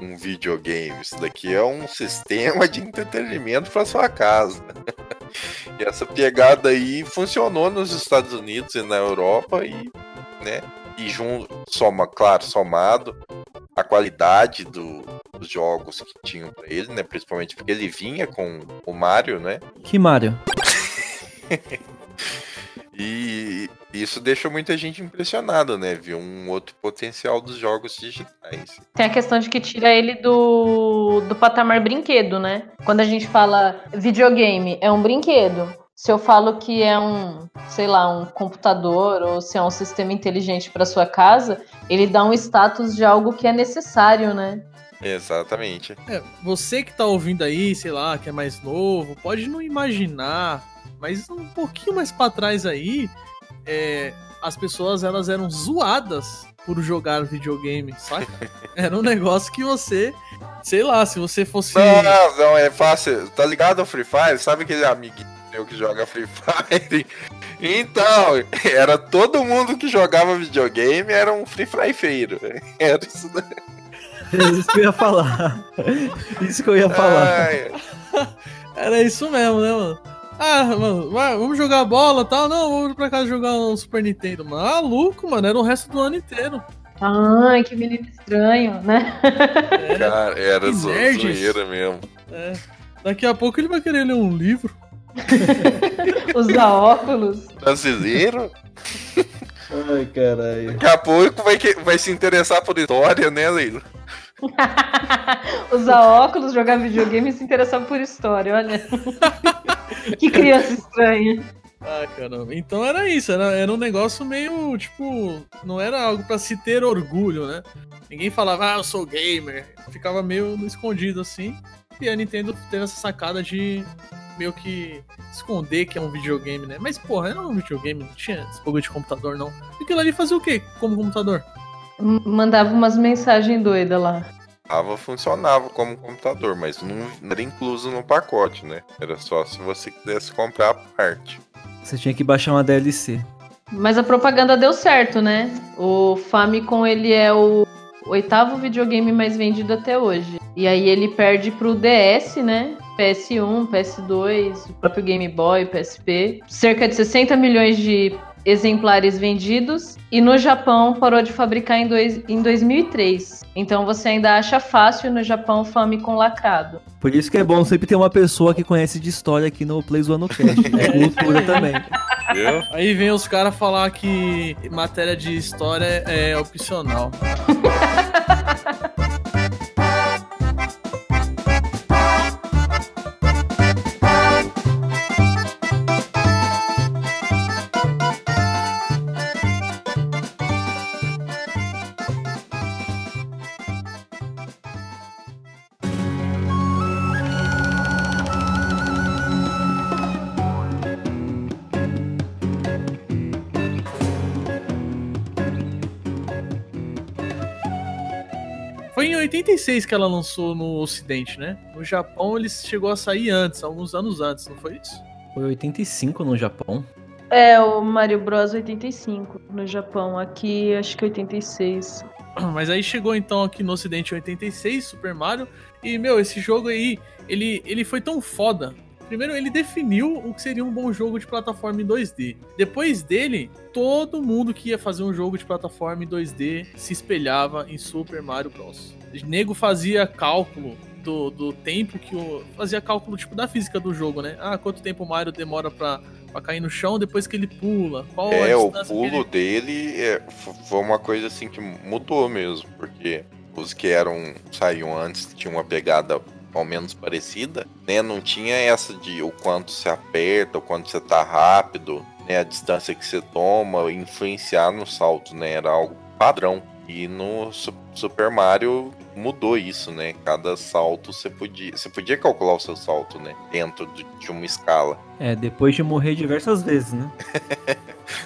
um videogame, isso daqui é um sistema de entretenimento para sua casa. E essa pegada aí funcionou nos Estados Unidos e na Europa e, né, e junto, soma, claro, somado a qualidade do- dos jogos que tinham pra ele, né, principalmente porque ele vinha com o Mario, né,
Que Mario?
e isso deixou muita gente impressionada, né, viu um outro potencial dos jogos digitais.
Tem a questão de que tira ele do, do patamar brinquedo, né? Quando a gente fala videogame, é um brinquedo. Se eu falo que é um, sei lá, um computador ou se é um sistema inteligente para sua casa, ele dá um status de algo que é necessário, né?
Exatamente.
É, você que tá ouvindo aí, sei lá, que é mais novo, pode não imaginar, mas um pouquinho mais pra trás aí, é, as pessoas elas eram zoadas por jogar videogame, saca? Era um negócio que você, sei lá, se você fosse.
Não, não, é fácil. Tá ligado ao Free Fire? Sabe aquele amiguinho meu que joga Free Fire? Então, era todo mundo que jogava videogame era um Free Fire feiro. Era isso daí.
É isso que eu ia falar. Isso que eu ia falar.
Ai,
Era isso mesmo, né, mano? Ah, mano, vai, vamos jogar bola e tal. Não, vamos pra casa jogar um Super Nintendo. Maluco, mano, era o resto do ano inteiro.
Ai, que menino estranho, né?
Era,
cara, era zo- zoeira mesmo.
é. Daqui a pouco ele vai querer ler um livro.
Usar óculos.
Brasileiro?
Ai, caralho.
Daqui a pouco vai, que- vai se interessar por história, né, Leila?
Usar óculos, jogar videogame e se interessar por história, olha. que criança estranha.
Ah, caramba. Então era isso, era, era um negócio meio, tipo, não era algo pra se ter orgulho, né? Ninguém falava, ah, eu sou gamer. Ficava meio no escondido assim. E a Nintendo teve essa sacada de meio que esconder que é um videogame, né? Mas, porra, era um videogame, não tinha esse bagulho de computador, não. E aquilo ali fazia o quê como computador?
Mandava umas mensagens doidas lá.
Tava, funcionava como computador, mas não era incluso no pacote, né? Era só se você quisesse comprar a parte.
Você tinha que baixar uma DLC.
Mas a propaganda deu certo, né? O Famicom, ele é o oitavo videogame mais vendido até hoje. E aí ele perde pro DS, né? PS1, PS2, o próprio Game Boy, PSP. Cerca de 60 milhões de exemplares vendidos. E no Japão parou de fabricar em, dois, em 2003. Então você ainda acha fácil no Japão Famicom lacrado.
Por isso que é bom sempre ter uma pessoa que conhece de história aqui no Play Zoando Cast. É cultura também.
Aí vem os caras falar que matéria de história é opcional. 86 que ela lançou no Ocidente, né? No Japão ele chegou a sair antes, alguns anos antes, não foi isso?
Foi 85 no Japão.
É, o Mario Bros 85 no Japão. Aqui acho que 86.
Mas aí chegou então aqui no ocidente em 86, Super Mario, e meu, esse jogo aí, ele, ele foi tão foda. Primeiro, ele definiu o que seria um bom jogo de plataforma em 2D. Depois dele, todo mundo que ia fazer um jogo de plataforma em 2D se espelhava em Super Mario Bros. Nego fazia cálculo do, do tempo que o. Fazia cálculo tipo da física do jogo, né? Ah, quanto tempo o Mario demora pra, pra cair no chão depois que ele pula? Qual
É, o pulo
ele-
dele é, foi uma coisa assim que mudou mesmo, porque os que eram saíam antes tinham uma pegada ao menos parecida, né? Não tinha essa de o quanto você aperta, o quanto você tá rápido, né? A distância que você toma, influenciar no salto, né? Era algo padrão. E no Super Mario mudou isso, né? Cada salto você podia, você podia calcular o seu salto, né? Dentro de, uma escala.
É, depois de morrer diversas vezes, né?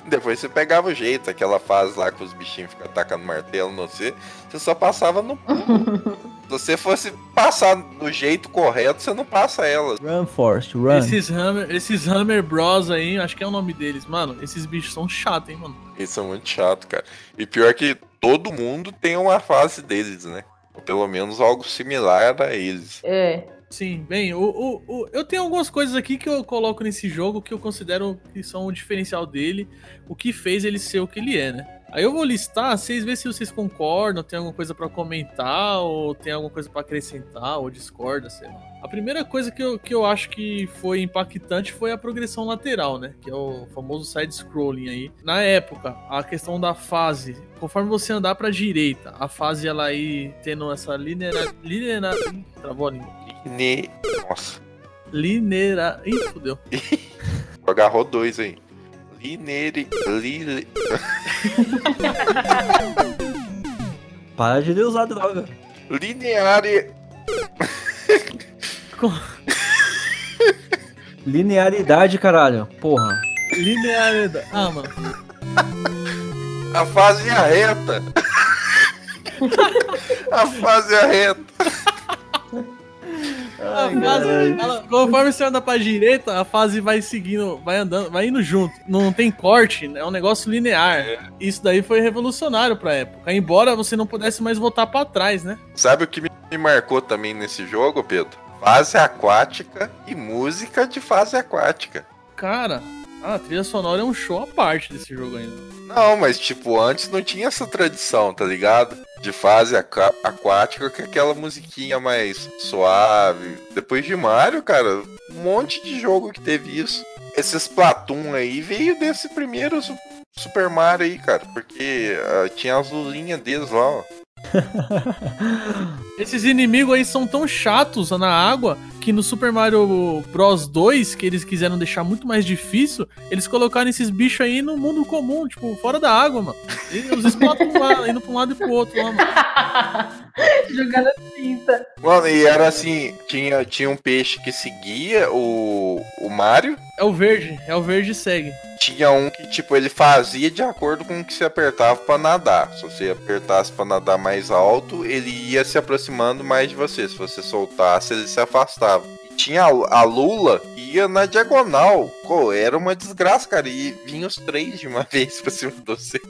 Depois você pegava o jeito, aquela fase lá que os bichinhos ficam atacando martelo no você, você só passava no. Se você fosse passar do jeito correto, você não passa elas.
Run, Forest, run.
Esses Hammer, esses Hammer Bros aí, acho que é o nome deles. Mano, esses bichos são chatos, hein, mano.
Isso é muito chato, cara. E pior que todo mundo tem uma fase deles, né? Ou pelo menos algo similar a eles.
É.
Sim, bem, o, o, o- eu tenho algumas coisas aqui que eu coloco nesse jogo que eu considero que são o diferencial dele, o que fez ele ser o que ele é, né? Aí eu vou listar, vocês verem se vocês concordam, tem alguma coisa pra comentar, ou tem alguma coisa pra acrescentar, ou discorda, sei lá. A primeira coisa que eu, que eu acho que foi impactante foi a progressão lateral, né? Que é o famoso side-scrolling aí. Na época, a questão da fase, conforme você andar pra direita, a fase ela aí tendo essa linear... linear travou a língua.
Ne... Nossa,
Lineira. Ih, fudeu.
agarrou dois aí. Linere. Li...
Para de usar droga.
Lineare.
Linearidade, caralho. Porra.
Linearidade. Ah, mano.
A fase é reta. a fase é reta.
Fase, ela- conforme você anda pra direita, a fase vai seguindo, vai andando, vai indo junto. Não tem corte, é um negócio linear. Isso daí foi revolucionário pra época. Embora você não pudesse mais voltar pra trás, né?
Sabe o que me marcou também nesse jogo, Pedro? Fase aquática e música de fase aquática.
Cara, a trilha sonora é um show à parte desse jogo ainda.
Não, mas tipo, antes não tinha essa tradição, tá ligado? De fase aqua- aquática com aquela musiquinha mais suave. Depois de Mario, cara, um monte de jogo que teve isso. Esses Splatoon aí veio desse primeiro Su- Super Mario aí, cara. Porque ah, tinha as luzinhas deles lá, ó.
Esses inimigos aí são tão chatos na água que no Super Mario Bros 2, que eles quiseram deixar muito mais difícil, eles colocaram esses bichos aí no mundo comum, tipo, fora da água, mano. E os lá, indo pra um lado e pro outro lá, mano.
Jogando tinta.
Mano, e era assim, tinha, tinha um peixe que seguia o, o Mario.
É o verde, é o verde e segue.
Tinha um que, tipo, ele fazia de acordo com o que você apertava pra nadar. Se você apertasse pra nadar mais alto, ele ia se aproximando mais de você. Se você soltasse, ele se afastava. Tinha a, Lula que ia na diagonal. Pô, era uma desgraça, cara. E vinha os três de uma vez pra cima de você.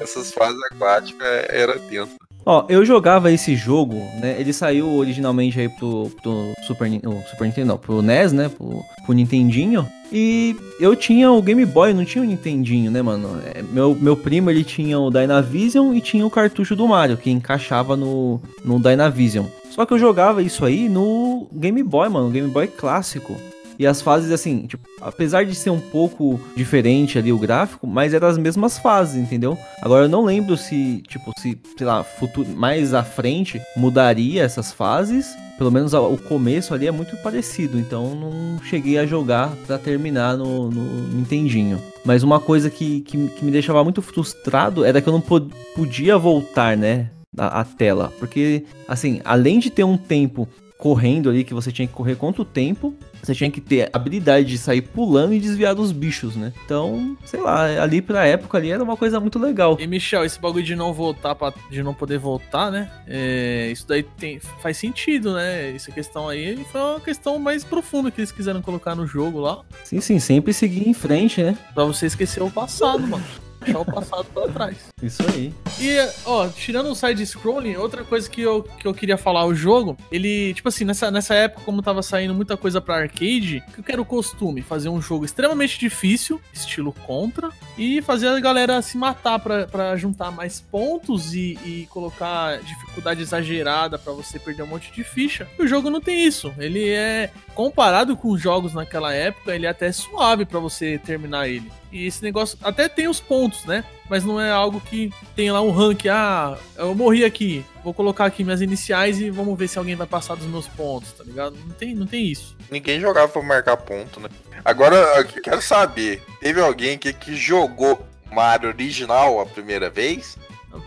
Essas fases aquáticas era tenso.
Ó, eu jogava esse jogo, né? Ele saiu originalmente aí pro, pro Super, Super Nintendo, não, pro NES, né? Pro, pro Nintendinho. E eu tinha o Game Boy, não tinha o Nintendinho, né, mano? É, meu, meu primo, ele tinha o Dynavision e tinha o cartucho do Mario, que encaixava no, no Dynavision. Só que eu jogava isso aí no Game Boy, mano, Game Boy clássico. E as fases, assim, tipo, apesar de ser um pouco diferente ali o gráfico, mas eram as mesmas fases, entendeu? Agora eu não lembro se, tipo, se, sei lá, futuro, mais à frente mudaria essas fases. Pelo menos o começo ali é muito parecido, então não cheguei a jogar pra terminar no, no Nintendinho. Mas uma coisa que, que, que me deixava muito frustrado era que eu não pod- podia voltar, né, a, a tela. Porque, assim, além de ter um tempo correndo ali, que você tinha que correr contra o tempo, você tinha que ter habilidade de sair pulando e desviar dos bichos, né? Então, sei lá, ali pra época ali era uma coisa muito legal.
E Michel, esse bagulho de não voltar, pra, de não poder voltar, né? É, isso daí tem, faz sentido, né? Essa questão aí foi uma questão mais profunda que eles quiseram colocar no jogo lá.
Sim, sim, sempre seguir em frente, né?
Pra você esquecer o passado, mano. Deixar o passado pra trás.
Isso aí.
E, ó, tirando o side-scrolling, outra coisa que eu, que eu queria falar, o jogo, ele, tipo assim, nessa, nessa época, como tava saindo muita coisa pra arcade, que eu quero o costume? Fazer um jogo extremamente difícil, estilo contra, e fazer a galera se matar pra, pra juntar mais pontos e, e colocar dificuldade exagerada pra você perder um monte de ficha. E o jogo não tem isso. Ele é, comparado com os jogos naquela época, ele é até suave pra você terminar ele. E esse negócio até tem os pontos, né? Mas não é algo que tem lá um rank. Ah, eu morri aqui. Vou colocar aqui minhas iniciais e vamos ver se alguém vai passar dos meus pontos, tá ligado? Não tem, não tem isso.
Ninguém jogava pra marcar ponto, né? Agora, eu quero saber, teve alguém aqui que jogou Mario original a primeira vez?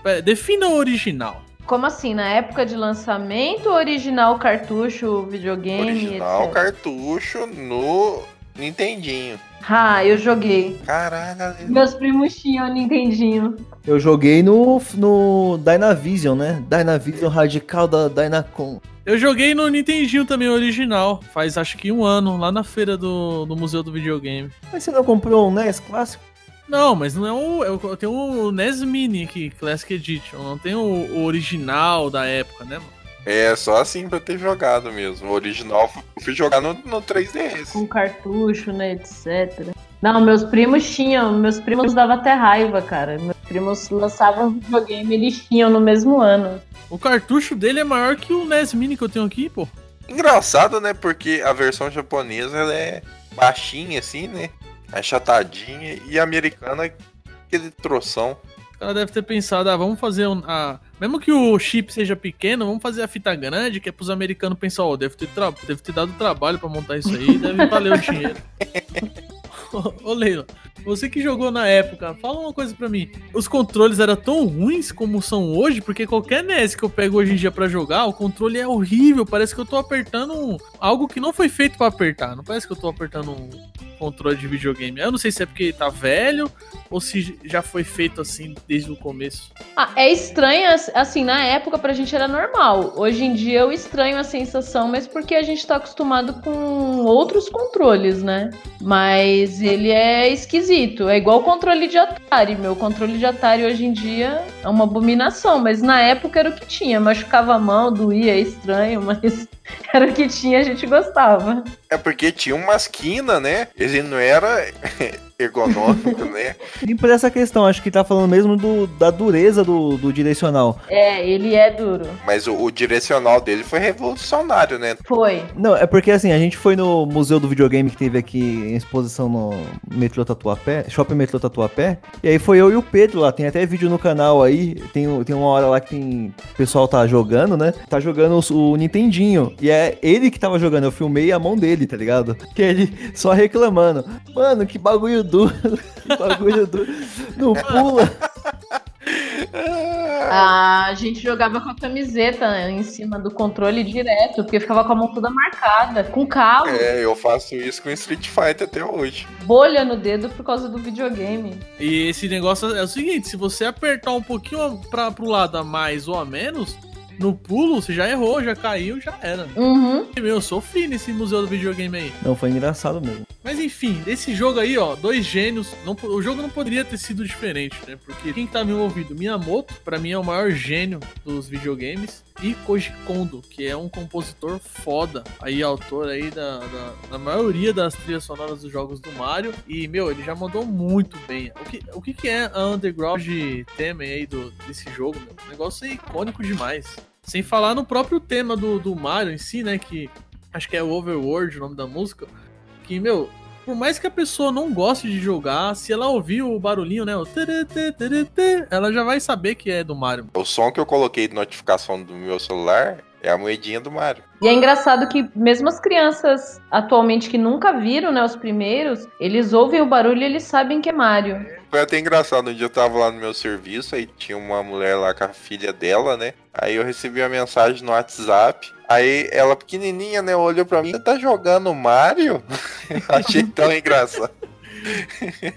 Pera, Defina o original.
Como assim? Na época de lançamento, original cartucho, videogame,
Original
etc.
cartucho no Nintendinho.
Ah, eu joguei.
Caralho.
Meus primos tinham Nintendinho.
Eu joguei no, no Dynavision, né? Dynavision Radical da Dynacon.
Eu joguei no Nintendinho também, o original. Faz acho que um ano, lá na feira do, do Museu do Videogame.
Mas você não comprou um NES clássico?
Não, mas não é o. Eu, eu tenho o NES Mini aqui, Classic Edition. Não tem o, o original da época, né, mano?
É, só assim pra ter jogado mesmo. O original eu fui jogar no, no 3DS.
Com cartucho, né, etc. Não, meus primos tinham. Meus primos davam até raiva, cara. Meus primos lançavam videogame eles tinham no mesmo ano.
O cartucho dele é maior que o NES Mini que eu tenho aqui, pô.
Engraçado, né? Porque a versão japonesa ela é baixinha assim, né? Achatadinha. E a americana é aquele troção.
O cara deve ter pensado, ah, vamos fazer um. Ah, mesmo que o chip seja pequeno, vamos fazer a fita grande, que é pros americanos pensar, ó, deve, ter deve ter dado trabalho pra montar isso aí, deve valer o dinheiro. Ô, Ô Leila, você que jogou na época, fala uma coisa pra mim. Os controles eram tão ruins como são hoje, porque qualquer NES que eu pego hoje em dia pra jogar, o controle é horrível. Parece que eu tô apertando algo que não foi feito pra apertar. Não parece que eu tô apertando um controle de videogame. Eu não sei se é porque tá velho ou se já foi feito assim desde o começo.
Ah, é estranho, ass- assim, na época pra gente era normal. Hoje em dia eu estranho a sensação, mas porque a gente tá acostumado com outros controles, né? Mas ele é esquisito. É igual o controle de Atari. Meu controle de Atari hoje em dia é uma abominação, mas na época era o que tinha. Machucava a mão, doía, é estranho, mas era o que tinha, a gente gostava.
É porque tinha uma esquina, né? Ele não era ergonômico, né?
E por essa questão, acho que tá falando mesmo do, da dureza do, do direcional.
É, ele é duro.
Mas o, o direcional dele foi revolucionário, né?
Foi.
Não, é porque assim, a gente foi no Museu do Videogame que teve aqui em exposição no Metrô Tatuapé, Shopping Metrô Tatuapé, e aí foi eu e o Pedro lá, tem até vídeo no canal aí, tem, tem uma hora lá que tem, o pessoal tá jogando, né, tá jogando o, o Nintendinho, e é ele que tava jogando, eu filmei a mão dele, tá ligado? Que ele só reclamando, mano, que bagulho duro, que bagulho duro, não pula.
A gente jogava com a camiseta em cima do controle direto, porque ficava com a mão toda marcada, com cabo,
É, eu faço isso com Street Fighter até hoje.
bolha no dedo por causa do videogame.
E esse negócio é o seguinte: se você apertar um pouquinho pra, pro lado a mais ou a menos, no pulo, você já errou, já caiu, já era.
Uhum.
Meu, eu sofri nesse museu do videogame aí.
Não, foi engraçado mesmo.
Mas enfim, desse jogo aí, ó, dois gênios. Não, o jogo não poderia ter sido diferente, né? Porque quem tá me ouvindo, Miyamoto, pra mim é o maior gênio dos videogames. E Koji Kondo, que é um compositor foda. Aí, autor aí da, da, da maioria das trilhas sonoras dos jogos do Mario. E, meu, ele já mandou muito bem. O que, o que, que é a underground tema aí do, desse jogo, meu? O negócio é icônico demais. Sem falar no próprio tema do, do Mario em si, né? Que acho que é o Overworld, o nome da música que, meu, por mais que a pessoa não goste de jogar, se ela ouvir o barulhinho, né, o tê, tê, tê, tê, ela já vai saber que é do Mario.
O som que eu coloquei de notificação do meu celular é a moedinha do Mario.
E é engraçado que mesmo as crianças atualmente que nunca viram, né, os primeiros, eles ouvem o barulho e eles sabem que é Mario.
Foi até engraçado, um dia eu tava lá no meu serviço, aí tinha uma mulher lá com a filha dela, né? Aí eu recebi a mensagem no WhatsApp. Aí ela pequenininha, né, olhou pra mim, você tá jogando Mario? Achei tão engraçado.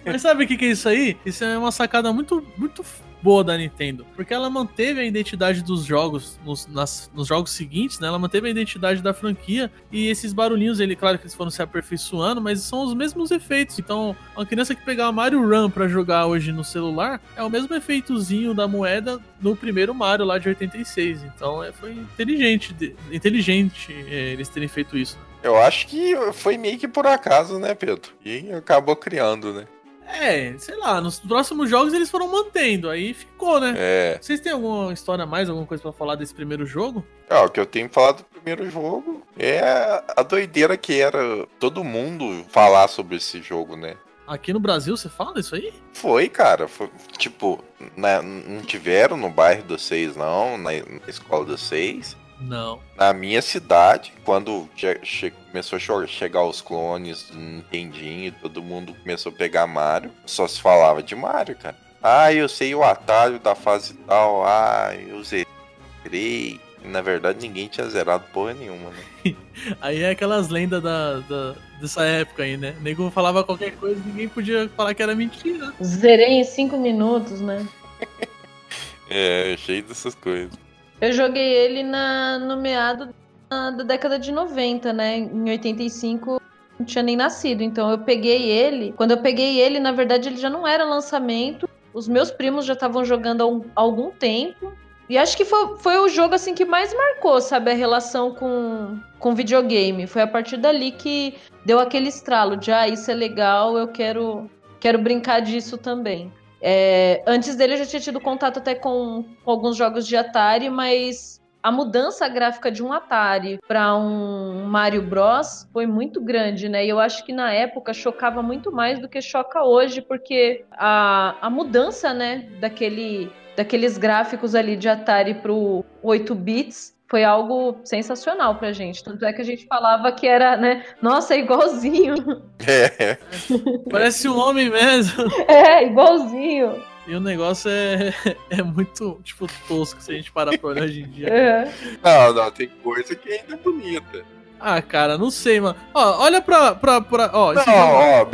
Mas sabe o que, que é isso aí? Isso é uma sacada muito, muito, boa da Nintendo, porque ela manteve a identidade dos jogos nos, nas, nos jogos seguintes, né? Ela manteve a identidade da franquia e esses barulhinhos, ele, claro que eles foram se aperfeiçoando, mas são os mesmos efeitos. Então, uma criança que pegar Mario Run para jogar hoje no celular é o mesmo efeitozinho da moeda no primeiro Mario lá de 86. Então, é, foi inteligente, de, inteligente é, eles terem feito isso.
Eu acho que foi meio que por acaso, né, Pedro? E acabou criando, né?
É, sei lá, nos próximos jogos eles foram mantendo, aí ficou, né?
É.
Vocês têm alguma história a mais, alguma coisa pra falar desse primeiro jogo?
É, o que eu tenho falado do primeiro jogo é a doideira que era todo mundo falar sobre esse jogo, né?
Aqui no Brasil você fala isso aí?
Foi, cara. Foi, tipo, na- não tiveram no bairro dos seis, não, na, na escola dos seis.
Não.
Na minha cidade, quando che- che- começou a chegar os clones do Nintendinho, todo mundo começou a pegar Mario, só se falava de Mario, cara. Ah, eu sei o atalho da fase tal, ah, eu zerei. E, Na verdade, ninguém tinha zerado porra nenhuma, né?
Aí é aquelas lendas da, da- dessa época aí, né? O nego falava qualquer coisa, ninguém podia falar que era mentira.
Zerei em 5 minutos, né?
É, cheio dessas coisas.
Eu joguei ele na, no meado da, da década de 90, né? Em 85 não tinha nem nascido. Então eu peguei ele. Quando eu peguei ele, na verdade, ele já não era lançamento. Os meus primos já estavam jogando há, um- algum tempo. E acho que foi, foi o jogo assim que mais marcou, sabe, a relação com, com videogame. Foi a partir dali que deu aquele estralo de ah, isso é legal, eu quero, quero brincar disso também. É, antes dele eu já tinha tido contato até com, com alguns jogos de Atari, mas a mudança gráfica de um Atari para um Mario Bros foi muito grande, né? E eu acho que na época chocava muito mais do que choca hoje, porque a, a mudança, né, daquele, daqueles gráficos ali de Atari pro 8 bits foi algo sensacional pra gente. Tanto é que a gente falava que era, né, nossa, é igualzinho.
É,
Parece um homem mesmo.
É, igualzinho.
E o negócio é, é muito, tipo, tosco se a gente parar pra olhar hoje em dia.
É.
não, não, tem coisa que ainda é bonita.
Ah, cara, não sei, mano. Ó, olha pra. pra, pra ó,
Não, ó,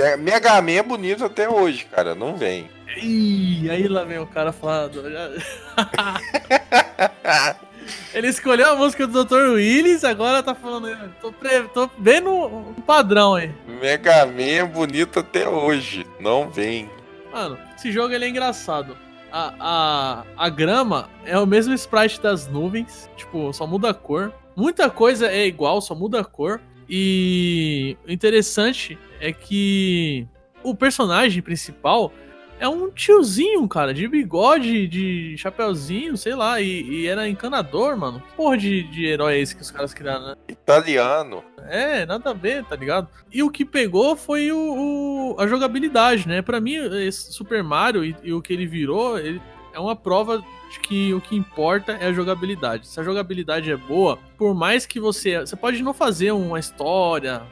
Man é bonito até hoje, cara, não vem.
Ih, aí lá vem o cara falando. Ele escolheu a música do Dr. Willis, agora tá falando. Tô, pre... tô vendo um padrão aí.
Mega Man é bonito até hoje, não vem.
Mano, esse jogo ele é engraçado. A, a, a grama é o mesmo sprite das nuvens, tipo, só muda a cor. Muita coisa é igual, só muda a cor. E o interessante é que o personagem principal é um tiozinho, cara, de bigode, de chapeuzinho, sei lá, e, e era encanador, mano. Que porra de, de herói é esse que os caras criaram, né?
Italiano.
É, nada a ver, tá ligado? E o que pegou foi o, o- a jogabilidade, né? Pra mim, esse Super Mario e, e o que ele virou, ele é uma prova de que o que importa é a jogabilidade. Se a jogabilidade é boa, por mais que você. Você pode não fazer uma história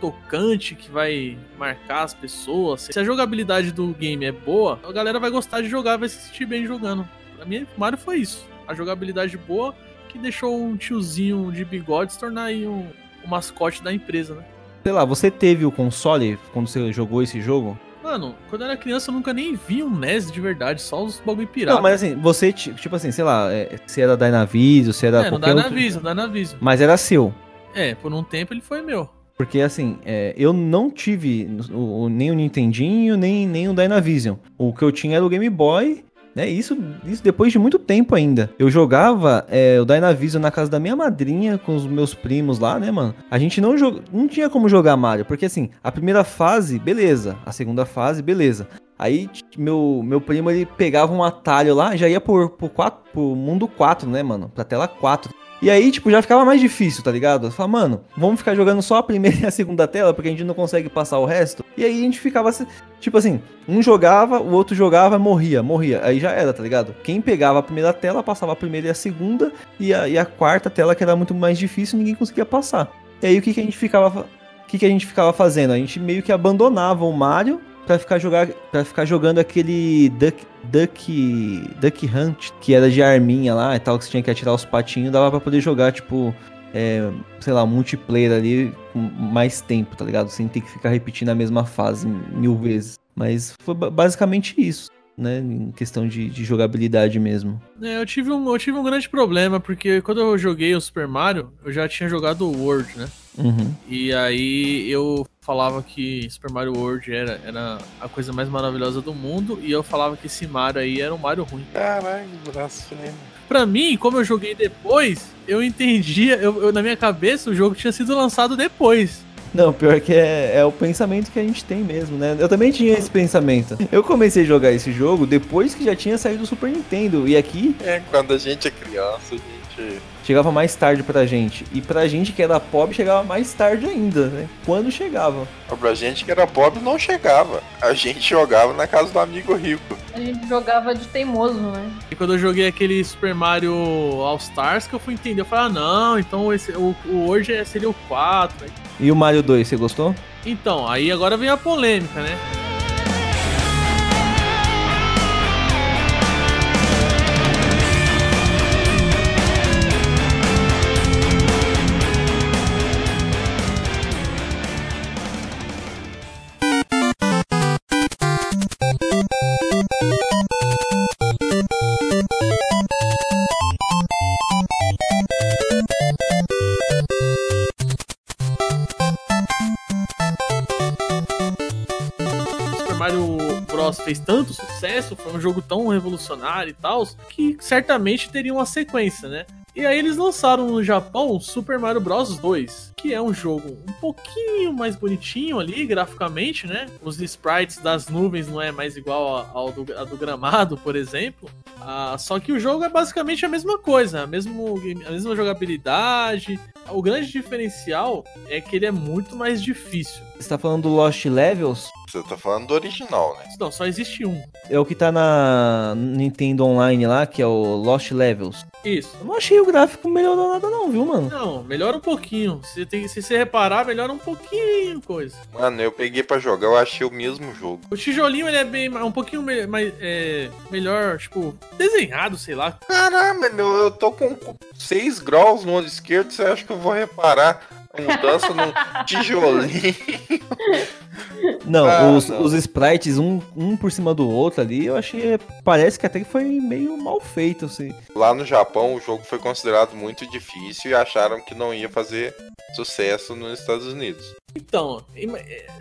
tocante que vai marcar as pessoas. Se a jogabilidade do game é boa, a galera vai gostar de jogar, vai se sentir bem jogando. Pra mim, Mario foi isso. A jogabilidade boa que deixou um tiozinho de bigode se tornar aí um, o mascote da empresa, né?
Sei lá, você teve o console quando você jogou esse jogo?
Mano, quando eu era criança eu nunca nem vi um NES de verdade, só os bagulho pirata.
Não, mas assim, você, ti- tipo assim, sei lá, é, se era Dynavision, se era
é, no
qualquer outro...
Dynavision, Dynavision.
Mas era seu.
É, por um tempo ele foi meu.
Porque assim, é, eu não tive o- o- nem o Nintendinho, nem, nem o Dynavision. O que eu tinha era o Game Boy, né? Isso, isso depois de muito tempo ainda. Eu jogava é, o Dynavision na casa da minha madrinha, com os meus primos lá, né, mano? A gente não, não tinha como jogar Mario, porque assim, a primeira fase, beleza. A segunda fase, beleza. Aí meu, meu primo ele pegava um atalho lá, já ia por, por, quatro, mundo 4, né, mano? Pra tela 4. E aí, tipo, já ficava mais difícil, tá ligado? Falava, mano, vamos ficar jogando só a primeira e a segunda tela, porque a gente não consegue passar o resto. E aí a gente ficava, tipo assim, um jogava, o outro jogava, morria, morria. Aí já era, tá ligado? Quem pegava a primeira tela, passava a primeira e a segunda, e a, e a quarta tela, que era muito mais difícil, ninguém conseguia passar. E aí o que, que a gente ficava. O que, que a gente ficava fazendo? A gente meio que abandonava o Mario pra ficar, jogar, pra ficar jogando aquele Duck, Duck, Duck Hunt, que era de arminha lá e tal, que você tinha que atirar os patinhos, dava pra poder jogar, tipo, é, sei lá, multiplayer ali mais tempo, tá ligado? Sem ter que ficar repetindo a mesma fase mil vezes. Mas foi ba- basicamente isso. né? Em questão de, de jogabilidade mesmo.
É, eu tive, um, eu tive um grande problema, porque quando eu joguei o Super Mario, eu já tinha jogado o World, né?
Uhum.
E aí eu falava que Super Mario World era, era a coisa mais maravilhosa do mundo, e eu falava que esse Mario aí era um Mario ruim.
Caralho, blasfêmia.
Pra mim, como eu joguei depois, eu entendia, eu, eu- na minha cabeça o jogo tinha sido lançado depois.
Não, pior que é, é o pensamento que a gente tem mesmo, né? Eu também tinha esse pensamento. Eu comecei a jogar esse jogo depois que já tinha saído do Super Nintendo. E aqui
É, quando a gente é criança, a gente.
Chegava mais tarde pra gente. E pra gente que era pobre, chegava mais tarde ainda, né? Quando chegava.
Pra gente que era pobre, não chegava. A gente jogava na casa do amigo rico.
A gente jogava de teimoso, né?
E quando eu joguei aquele Super Mario All Stars, que eu fui entender, eu falei, ah não, então esse, o, o hoje é- seria o 4.
E o Mario 2, você gostou?
Então, aí agora vem a polêmica, né? Fez tanto sucesso, foi um jogo tão revolucionário e tal, que certamente teria uma sequência, né? E aí eles lançaram no Japão Super Mario Bros 2, que é um jogo um pouquinho mais bonitinho ali, graficamente, né? Os sprites das nuvens não é mais igual ao do, do gramado, por exemplo. Ah, só que o jogo é basicamente a mesma coisa, a, mesmo, a mesma jogabilidade. O grande diferencial é que ele é muito mais difícil.
Você tá falando do Lost Levels?
Você tá falando do original, né?
Não, só existe um.
É o que tá na Nintendo Online lá, que é o Lost Levels.
Isso.
Eu não achei o gráfico melhorou nada não, viu, mano?
Não, melhora um pouquinho. Se, tem, se você reparar, melhora um pouquinho coisa.
Mano, eu peguei pra jogar, eu achei o mesmo jogo.
O tijolinho ele é bem um pouquinho me- mais é, melhor, tipo, desenhado, sei lá.
Caramba, eu, eu tô com 6 graus no olho esquerdo, você acha que eu vou reparar a mudança num tijolinho?
Não,
Ah,
os,
não.
os sprites, um, um por cima do outro ali, eu achei. Parece que até que foi meio mal feito, assim.
Lá no Japão, o jogo foi considerado muito difícil e acharam que não ia fazer sucesso nos Estados Unidos.
Então,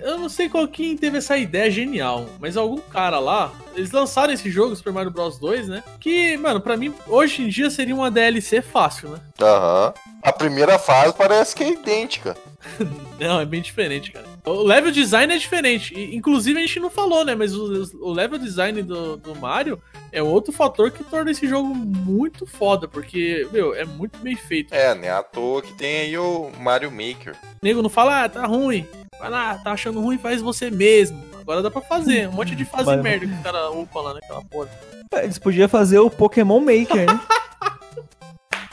eu não sei qual quem teve essa ideia genial, mas algum cara lá, eles lançaram esse jogo, Super Mario Bros 2, né? Que, mano, pra mim, hoje em dia seria uma DLC fácil, né?
Aham. A primeira fase parece que é idêntica.
Não, é bem diferente, cara. O level design é diferente. Inclusive, a gente não falou, né? Mas o, o level design do, do Mario é outro fator que torna esse jogo muito foda, porque, meu, é muito bem feito.
É, né? À toa que tem aí o Mario Maker.
Nego não fala, ah, tá ruim. Vai lá, tá achando ruim, faz você mesmo. Agora dá pra fazer. Um monte de fase
Mas-
merda que o cara upa lá naquela porra.
É, Eles podiam fazer o Pokémon Maker, né?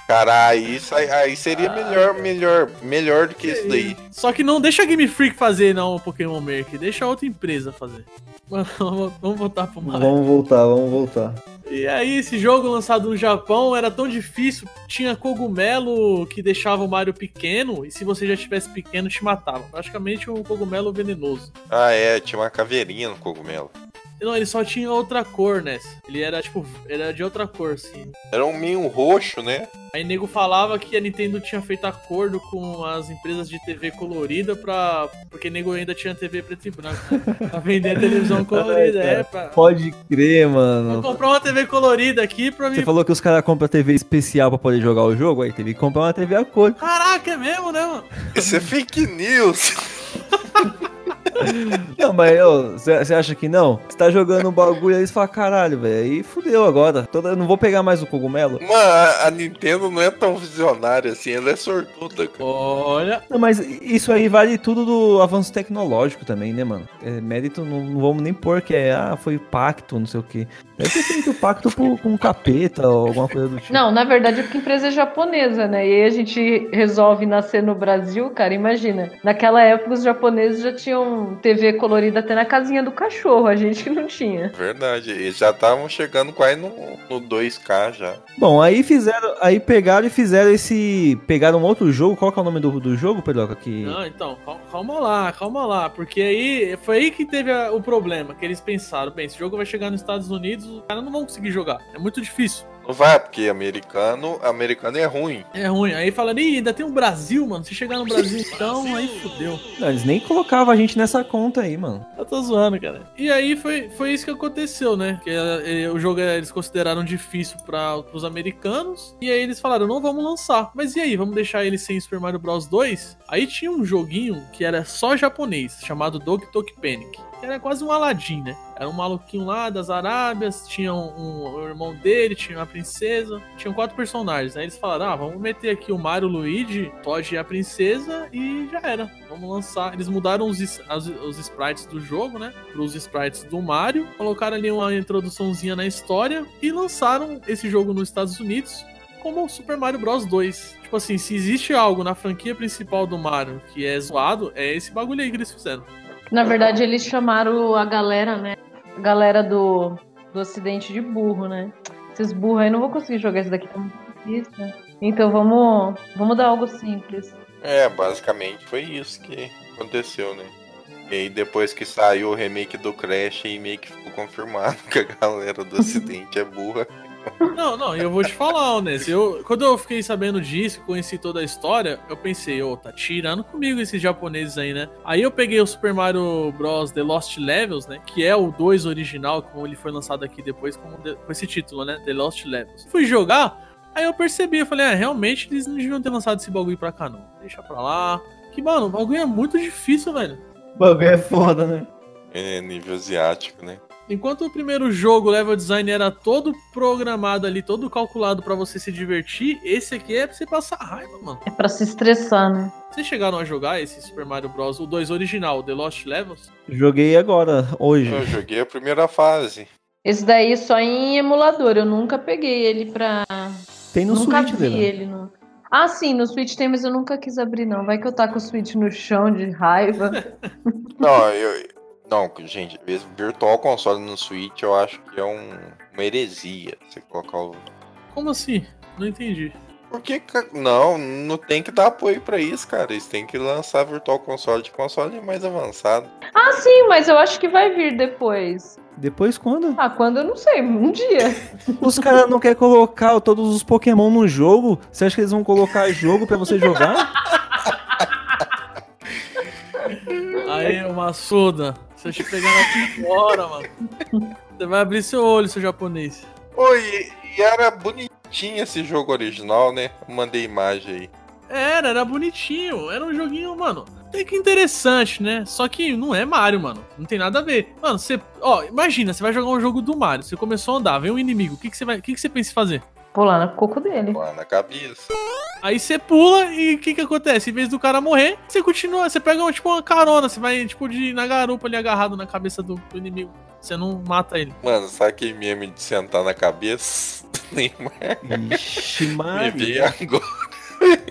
Cara, aí, aí seria melhor, melhor, melhor do que isso daí.
Só que não deixa a Game Freak fazer, não, o Pokémon Maker. Deixa outra empresa fazer. Vamos vamos voltar pro Mario.
vamos voltar, vamos voltar.
E aí, esse jogo lançado no Japão era tão difícil, tinha cogumelo que deixava o Mario pequeno, e se você já estivesse pequeno, te matava. Praticamente um cogumelo venenoso.
Ah, é, tinha uma caveirinha no cogumelo.
Não, ele só tinha outra cor nessa. Ele era, tipo, era de outra cor, assim.
Era um meio roxo, né?
Aí nego falava que a Nintendo tinha feito acordo com as empresas de TV colorida pra. Porque nego ainda tinha TV preto e branco, né? Pra vender a televisão colorida.
Ai,
é, pra.
Pode crer,
Vou
mano.
comprar uma TV colorida aqui pra
Você
mim.
falou que os caras compram TV especial pra poder jogar o jogo, aí teve que comprar uma TV a cor.
Caraca, é mesmo, né, mano?
Isso é fake news.
Não, mas você acha que não? Você tá jogando um bagulho aí e fala, caralho, velho, aí fudeu agora. Toda, eu não vou pegar mais o cogumelo.
Mano, a, a Nintendo não é tão visionária assim, ela é sortuda, cara.
Olha.
Não, mas isso aí vale tudo do avanço tecnológico também, né, mano? É, mérito não, não vamos nem pôr que é, ah, foi pacto, não sei o quê. Deve ter feito pacto por- com um capeta ou alguma coisa do tipo.
Não, na verdade é porque a empresa é japonesa, né? E aí a gente resolve nascer no Brasil, cara, imagina. Naquela época os japoneses já tinham tinham TV colorida até na casinha do cachorro, a gente que não tinha.
Verdade, eles já estavam chegando quase no, no 2K já.
Bom, aí fizeram. Aí pegaram e fizeram esse. Pegaram um outro jogo. Qual que é o nome do, do jogo, Pedroca? Que...
Não, então, cal- calma lá, calma lá. Porque aí foi aí que teve a- o problema. Que eles pensaram, bem, esse jogo vai chegar nos Estados Unidos, os caras não vão conseguir jogar. É muito difícil.
Não vai, porque americano, americano é ruim.
É ruim. Aí falaram, ih, ainda tem um Brasil, mano. Se chegar no Brasil, então, aí fudeu.
Não, eles nem colocavam a gente nessa conta aí, mano.
Eu tô zoando, cara. E aí foi, foi isso que aconteceu, né? Que eh, o jogo eh, eles consideraram difícil para os americanos. E aí eles falaram, não vamos lançar. Mas e aí, vamos deixar ele sem Super Mario Bros 2? Aí tinha um joguinho que era só japonês, chamado Dog Tok Panic. Era quase um Aladdin, né? Era um maluquinho lá das Arábias, tinha um, um- o irmão dele, tinha uma princesa, tinham quatro personagens. Aí eles falaram: ah, vamos meter aqui o Mario, o Luigi, Todd e a princesa e já era. Vamos lançar. Eles mudaram os, as- os sprites do jogo, né? Para os sprites do Mario, colocaram ali uma introduçãozinha na história e lançaram esse jogo nos Estados Unidos como o Super Mario Bros 2. Tipo assim, se existe algo na franquia principal do Mario que é zoado, é esse bagulho aí que eles fizeram.
Na verdade, eles chamaram a galera, né? A galera do, do acidente de burro, né? Esses burros aí não vou conseguir jogar isso daqui, tá difícil. né? Então vamos, vamos dar algo simples.
É, basicamente foi isso que aconteceu, né? E aí depois que saiu o remake do Crash, aí meio que ficou confirmado que a galera do acidente é burra.
Não, não, e eu vou te falar, Onés. Eu, quando eu fiquei sabendo disso, conheci toda a história, eu pensei, ô, tá tirando comigo esses japoneses aí, né? Aí eu peguei o Super Mario Bros. The Lost Levels, né? Que é o 2 original, como ele foi lançado aqui depois como de- com esse título, né? The Lost Levels. Fui jogar, aí eu percebi, eu falei, ah, realmente eles não deviam ter lançado esse bagulho pra cá, não. Deixa pra lá. Que, mano, o bagulho é muito difícil, velho.
O bagulho é foda, né?
É nível asiático, né?
Enquanto o primeiro jogo, o level design era todo programado ali, todo calculado pra você se divertir, esse aqui é pra você passar raiva, mano.
É pra se estressar, né?
Vocês chegaram a jogar esse Super Mario Bros. o 2 original, The Lost Levels?
Joguei agora, hoje.
Eu joguei a primeira fase.
Esse daí só em emulador. Eu nunca peguei ele pra.
Tem no
nunca
Switch
vi
dele.
ele no. Ah, sim, no Switch tem, mas eu nunca quis abrir, não. Vai que eu tá com o Switch no chão de raiva.
Não, eu. Não, gente, Virtual Console no Switch eu acho que é um, uma heresia. Você colocar o.
Como assim? Não entendi.
Por que. Não, não tem que dar apoio pra isso, cara. Eles têm que lançar Virtual Console de console mais avançado.
ah, sim, mas eu acho que vai vir depois.
Depois quando?
Ah, quando eu não sei, um dia.
Os caras não querem colocar todos os Pokémon no jogo. Você acha que eles vão colocar jogo pra você jogar?
Aí, uma soda. Se eu te pegar na fora, mano. Você vai abrir seu olho, seu japonês.
Oi, e era bonitinho esse jogo original, né? Mandei imagem aí.
Era, era bonitinho. Era um joguinho, mano. Até que interessante, né? Só que não é Mario, mano. Não tem nada a ver. Mano, você. Ó, imagina, você vai jogar um jogo do Mario. Você começou a andar, vem um inimigo. O que, que você vai. O que, que você pensa em fazer?
Pular no coco dele.
Lá na cabeça.
Aí você pula e o que que acontece? Em vez do cara morrer, você continua, você pega tipo uma carona, você vai tipo de na garupa ali agarrado na cabeça do, do inimigo. Você não mata ele.
Mano, sabe aquele meme de sentar na cabeça? Me
Maria.
veio agora.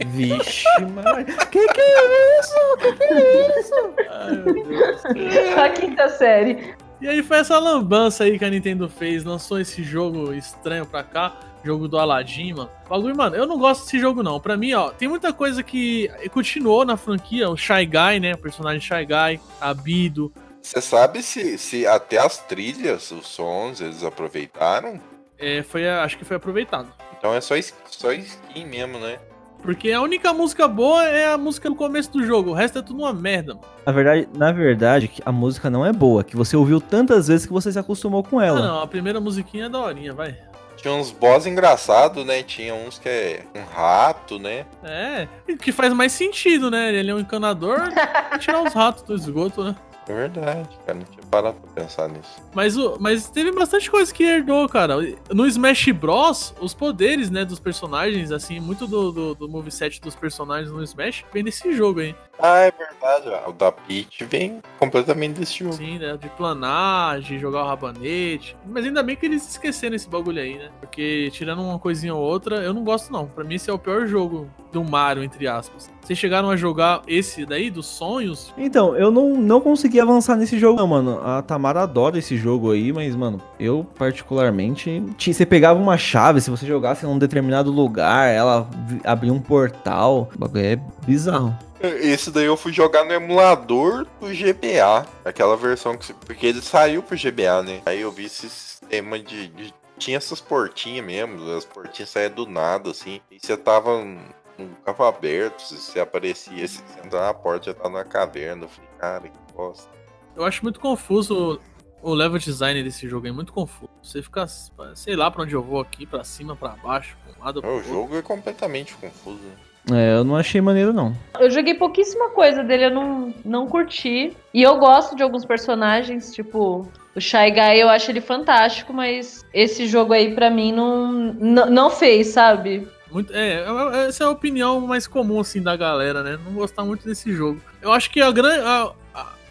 Vixe, Maria. Que que é isso? Que que é isso?
Ai, meu Deus.
A quinta série.
E aí foi essa lambança aí que a Nintendo fez, lançou esse jogo estranho pra cá, jogo do Aladdin, mano. Bagulho, mano, eu não gosto desse jogo não. Pra mim, ó, tem muita coisa que continuou na franquia, o Shy Guy, né, o personagem Shy Guy, Abido.
Você sabe se, se até as trilhas, os sons, eles aproveitaram?
É, foi, acho que foi aproveitado.
Então é só, só skin mesmo, né?
Porque a única música boa é a música no começo do jogo, o resto é tudo uma merda, mano.
Na verdade, na verdade, a música não é boa, que você ouviu tantas vezes que você se acostumou com
Ah,
ela.
não, a primeira musiquinha é daorinha, vai.
Tinha uns boss engraçados, né? Tinha uns que é um rato, né?
É, que faz mais sentido, né? Ele é um encanador, tirar os ratos do esgoto, né?
É verdade, cara. Não tinha parado pra pensar nisso.
Mas, o, mas teve bastante coisa que herdou, cara. No Smash Bros, os poderes, né, dos personagens, assim, muito do, do, do moveset dos personagens no Smash vem desse jogo aí.
Ah, é verdade. ó. O da Peach vem completamente desse jogo.
Sim, né? De planar, de jogar o rabanete. Mas ainda bem que eles esqueceram esse bagulho aí, né? Porque tirando uma coisinha ou outra, eu não gosto não. Pra mim esse é o pior jogo do Mario, entre aspas. Vocês chegaram a jogar esse daí, dos sonhos?
Então, eu não, não consegui avançar nesse jogo, não, mano. A Tamara adora esse jogo aí, mas, mano, eu particularmente. Você pegava uma chave, se você jogasse num determinado lugar, ela abria um portal. O bagulho é bizarro.
Esse daí eu fui jogar no emulador do GBA. Aquela versão que. Porque ele saiu pro GBA, né? Aí eu vi esse sistema de. de- tinha essas portinhas mesmo. As portinhas saíam do nada, assim. E você tava num campo aberto. Se aparecia, se entrar na porta, já tava na caverna. Eu falei, cara, que bosta.
Eu acho muito confuso o level design desse jogo, é muito confuso. Você fica, sei lá pra onde eu vou aqui, pra cima, pra baixo, pra um lado, pro
O
outro.
jogo é completamente confuso.
É, eu não achei maneiro, não.
Eu joguei pouquíssima coisa dele, eu não, não curti. E eu gosto de alguns personagens, tipo, o Shy Guy eu acho ele fantástico, mas esse jogo aí pra mim não, não, não fez, sabe?
Muito, é, é- essa é a opinião mais comum, assim, da galera, né? Não gostar muito desse jogo. Eu acho que a, gran, a,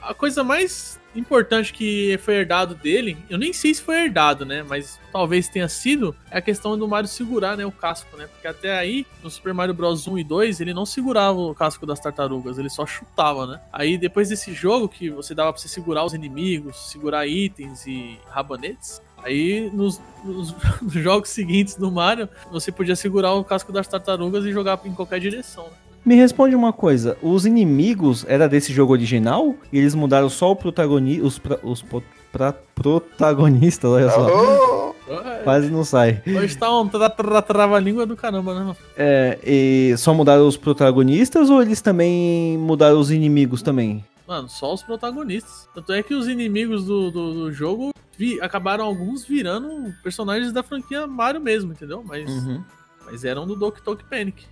a, coisa mais importante que foi herdado dele, eu nem sei se foi herdado, né? Mas talvez tenha sido, é a questão do Mario segurar, né? O casco, né? Porque até aí, no Super Mario Bros 1 e 2, ele não segurava o casco das tartarugas, ele só chutava, né? Aí depois desse jogo, que você dava pra você segurar os inimigos, segurar itens e rabanetes, Aí nos, nos- nos jogos seguintes do Mario, você podia segurar o casco das tartarugas e jogar em qualquer direção. né?
Me responde uma coisa, os inimigos era desse jogo original? E eles mudaram só o protagonista, os, pra- os pra- protagonistas, olha só. Quase não sai.
Hoje tá um tra tra trava-língua do caramba, né?
É, e só mudaram os protagonistas ou eles também mudaram os inimigos também?
Mano, só os protagonistas. Tanto é que os inimigos do, do, do jogo vi- acabaram alguns virando personagens da franquia Mario mesmo, entendeu? Mas,
Uhum.
mas eram do Doki Doki Panic.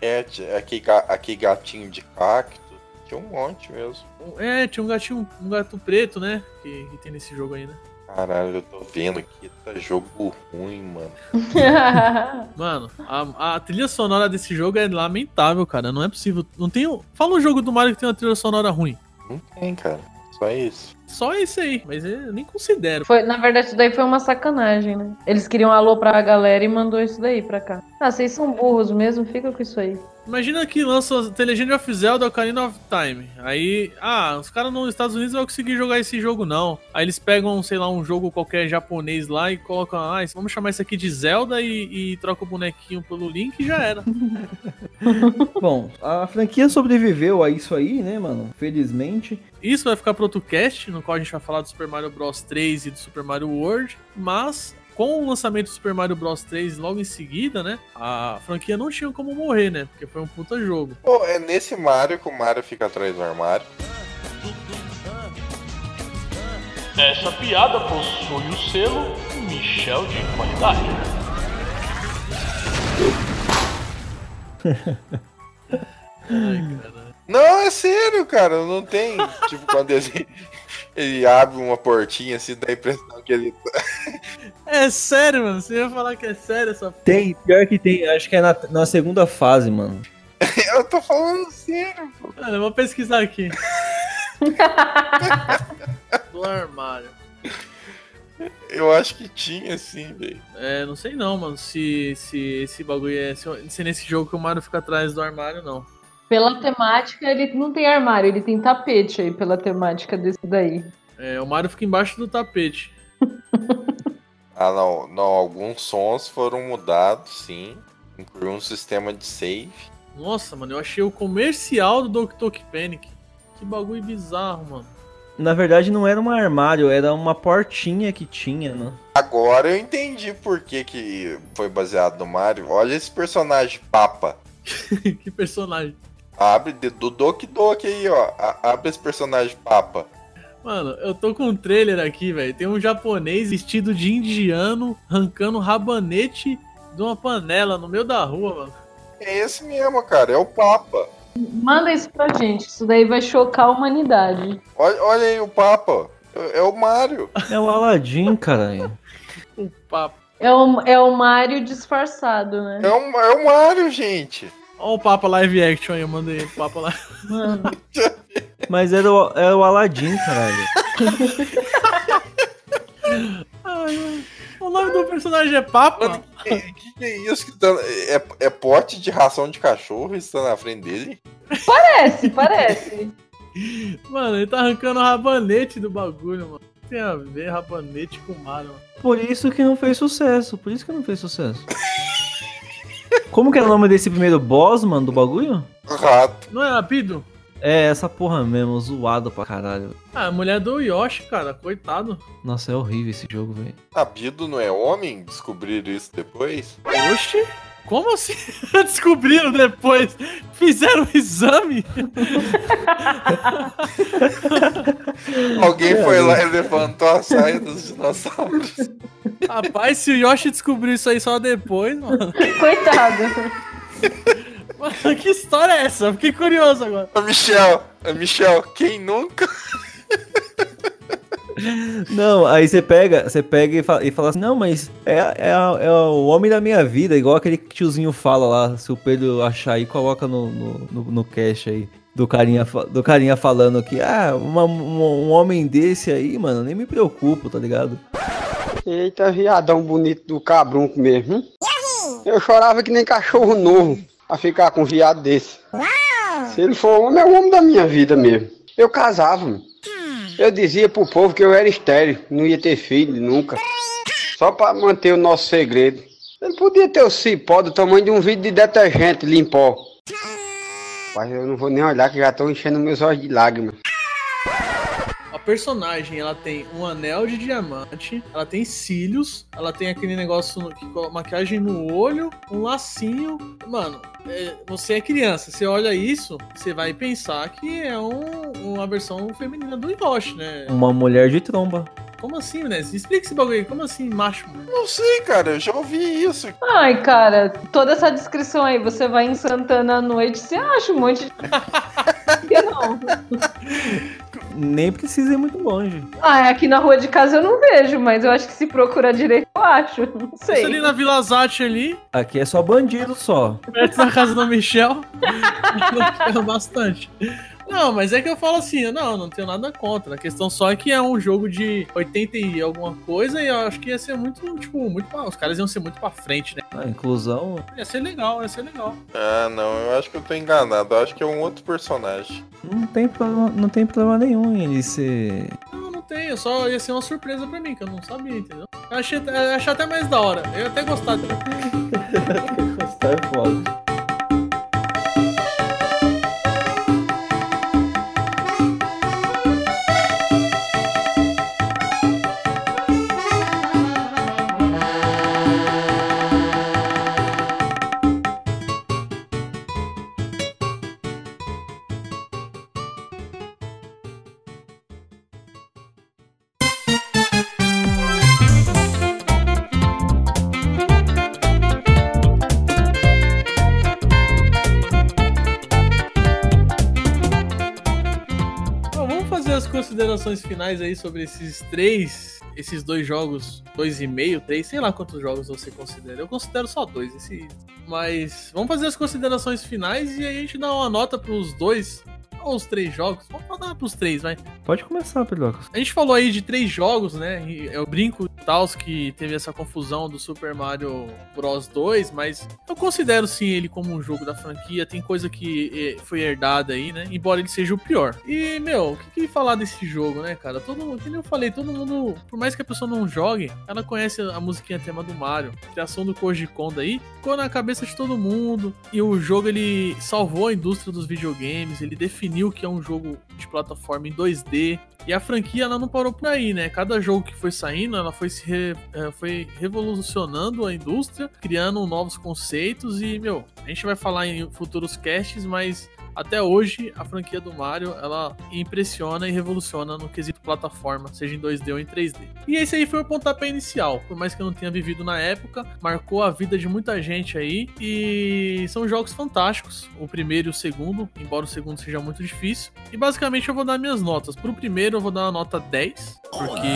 É, tinha aqui, ga- aqui gatinho de cacto. Tinha um monte mesmo.
É, tinha um gatinho, um gato preto, né? Que, que tem nesse jogo aí, né?
Caralho, eu tô vendo aqui, tá jogo ruim, mano.
Mano, a, a trilha sonora desse jogo é lamentável, cara. Não é possível. Não tem. Fala um jogo do Mario que tem uma trilha sonora ruim.
Não tem, cara. Só isso.
Só esse aí, mas eu nem considero.
Foi, na verdade, isso daí foi uma sacanagem, né? Eles queriam alô pra galera e mandou isso daí pra cá. Ah, vocês são burros mesmo, fica com isso aí.
Imagina que lança The Legend of Zelda Ocarina of Time. Aí, ah, os caras nos Estados Unidos não vão conseguir jogar esse jogo, não. Aí eles pegam, sei lá, um jogo qualquer japonês lá e colocam, ah, vamos chamar isso aqui de Zelda e, e troca o bonequinho pelo Link e já era.
Bom, a franquia sobreviveu a isso aí, né, mano? Felizmente.
Isso vai ficar pro outro cast, no qual a gente vai falar do Super Mario Bros 3 e do Super Mario World, mas com o lançamento do Super Mario Bros 3 logo em seguida, né, a franquia não tinha como morrer, né, porque foi um puta jogo.
Pô, é nesse Mario que o Mario fica atrás do armário.
Essa piada possui o selo Michel de qualidade.
Ai, cara.
Não, é sério, cara. Não tem. tipo, quando ele, ele abre uma portinha assim, dá a impressão que ele.
É sério, mano, você ia falar que é sério essa
Tem, pior que tem, acho que é na, na segunda fase, mano.
Eu tô falando sério.
Mano, eu vou pesquisar aqui. Do armário.
Eu acho que tinha, sim, velho.
É, não sei não, mano, se, se esse bagulho é. Se, se nesse jogo que o Mario fica atrás do armário, não.
Pela temática, ele não tem armário, ele tem tapete aí, pela temática desse daí.
É, o Mario fica embaixo do tapete.
Ah, não. Não, alguns sons foram mudados, sim. Incluiu um sistema de save.
Nossa, mano, eu achei o comercial do Doki Panic. Que bagulho bizarro, mano.
Na verdade, não era um armário, era uma portinha que tinha, né?
Agora eu entendi por que, que foi baseado no Mario. Olha esse personagem papa.
que personagem.
Abre do Doki Doki aí, ó. A- abre esse personagem papa.
Mano, eu tô com um trailer aqui, velho. Tem um japonês vestido de indiano arrancando rabanete de uma panela no meio da rua, mano.
É esse mesmo, cara. É o Papa.
Manda isso pra gente, isso daí vai chocar a humanidade.
Olha, olha aí o Papa. É, é o Mario.
É o Aladdin, caralho.
O papo.
É o, é o Mario disfarçado, né?
É o, é o Mario, gente.
Ó o Papa Live Action aí, eu mandei o Papa lá.
Mano,
Mas era o, era o Aladdin, caralho.
Ai. O nome do personagem é Papa?
Mano, que, que, que é isso que tá. É, é pote de ração de cachorro isso tá na frente dele?
Parece, parece.
Mano, ele tá arrancando o rabanete do bagulho, mano. O que Tem a ver rabanete com Mario, mano.
Por isso que não fez sucesso. Por isso que não fez sucesso. Como que é o nome desse primeiro boss, mano, do bagulho?
Rato.
Não é rápido?
É essa porra mesmo, zoado pra caralho.
Ah, a mulher do Yoshi, cara, coitado.
Nossa, é horrível esse jogo, velho.
Abido não é homem? Descobriram isso depois?
Oxi? Como assim? Descobriram depois? Fizeram um exame?
Alguém foi lá e levantou a saia dos dinossauros.
Rapaz, se o Yoshi descobriu isso aí só depois, mano.
Coitado.
Mano, que história é essa? Eu Fiquei curioso agora.
Ô, Michel, ô, Michel, quem nunca?
Não, aí você pega, você pega e fala, e fala assim, não, mas é, é, é o homem da minha vida, igual aquele tiozinho fala lá, se o Pedro achar aí, coloca no, no, no, no cache aí. Do carinha, do carinha falando que, ah, uma- um, um homem desse aí, mano, nem me preocupo, tá ligado?
Eita, viadão bonito do cabrunco mesmo. hein? Eu chorava que nem cachorro novo a ficar com um viado desse. Se ele for homem, é o homem da minha vida mesmo. Eu casava, mano. Eu dizia pro povo que eu era estéreo, não ia ter filho nunca. Só pra manter o nosso segredo. Ele podia ter o cipó do tamanho de um vidro de detergente limpó. Mas eu não vou nem olhar que já estão enchendo meus olhos de lágrimas.
A personagem, ela tem um anel de diamante, ela tem cílios, ela tem aquele negócio, no- que coloca maquiagem no olho, um lacinho. Mano, é, você é criança, você olha isso, você vai pensar que é um- uma versão feminina do Yoshi, né?
Uma mulher de tromba.
Como assim, né? Explica esse bagulho aí, como assim, macho?
Não sei, cara, eu já ouvi isso.
Ai, cara, toda essa descrição aí, você vai em Santana à noite, você acha um monte de. Por que não?
Nem precisa ir muito longe.
Ah, aqui na rua de casa eu não vejo, mas eu acho que se procurar direito, eu acho. Não
Isso ali
sei.
na Vila Zate ali,
Aqui é só bandido só.
perto da casa do Michel. bastante. Não, mas é que eu falo assim, não, não tenho nada contra. A questão só é que é um jogo de 80 e alguma coisa e eu acho que ia ser muito, tipo, muito pra, Os caras iam ser muito pra frente, né?
A inclusão.
Ia ser legal, ia ser legal.
Ah, não, eu acho que eu tô enganado. Eu acho que é um outro personagem.
Não tem problema, não tem problema nenhum em ele ser.
Não, não tem, só ia ser uma surpresa pra mim, que eu não sabia, entendeu? Eu achei, eu achei até mais da hora. Eu ia até gostar dele.
Gostar é foda.
Considerações finais aí sobre esses três, esses dois jogos, dois e meio, três, sei lá quantos jogos você considera. Eu considero só dois, esse. Mas vamos fazer as considerações finais e aí a gente dá uma nota pros dois ou os três jogos. Vamos dar pros três, vai.
Pode começar, Pedrocas.
A gente falou aí de três jogos, né? Eu brinco e tal que teve essa confusão do Super Mario Bros 2, mas eu considero sim ele como um jogo da franquia. Tem coisa que eh, foi herdada aí, né? Embora ele seja o pior. E, meu, o que, que falar desse jogo, né, cara? Todo mundo, como eu falei, todo mundo, por mais que a pessoa não jogue, ela conhece a musiquinha tema do Mario. A criação do Koji Kondo aí ficou na cabeça de todo mundo. E o jogo ele salvou a indústria dos videogames, ele definiu que é um jogo de plataforma em 2D. E a franquia ela não parou por aí, né? Cada jogo que foi saindo, ela foi se re- eh, foi revolucionando a indústria, criando novos conceitos e, meu, a gente vai falar em futuros casts, mas até hoje a franquia do Mario, ela impressiona e revoluciona no quesito plataforma, seja em 2D ou em 3D. E esse aí foi o pontapé inicial, por mais que eu não tenha vivido na época, marcou a vida de muita gente aí e são jogos fantásticos, o primeiro e o segundo, embora o segundo seja muito difícil. E basicamente eu vou dar minhas notas. Pro primeiro eu vou dar uma nota 10, Porque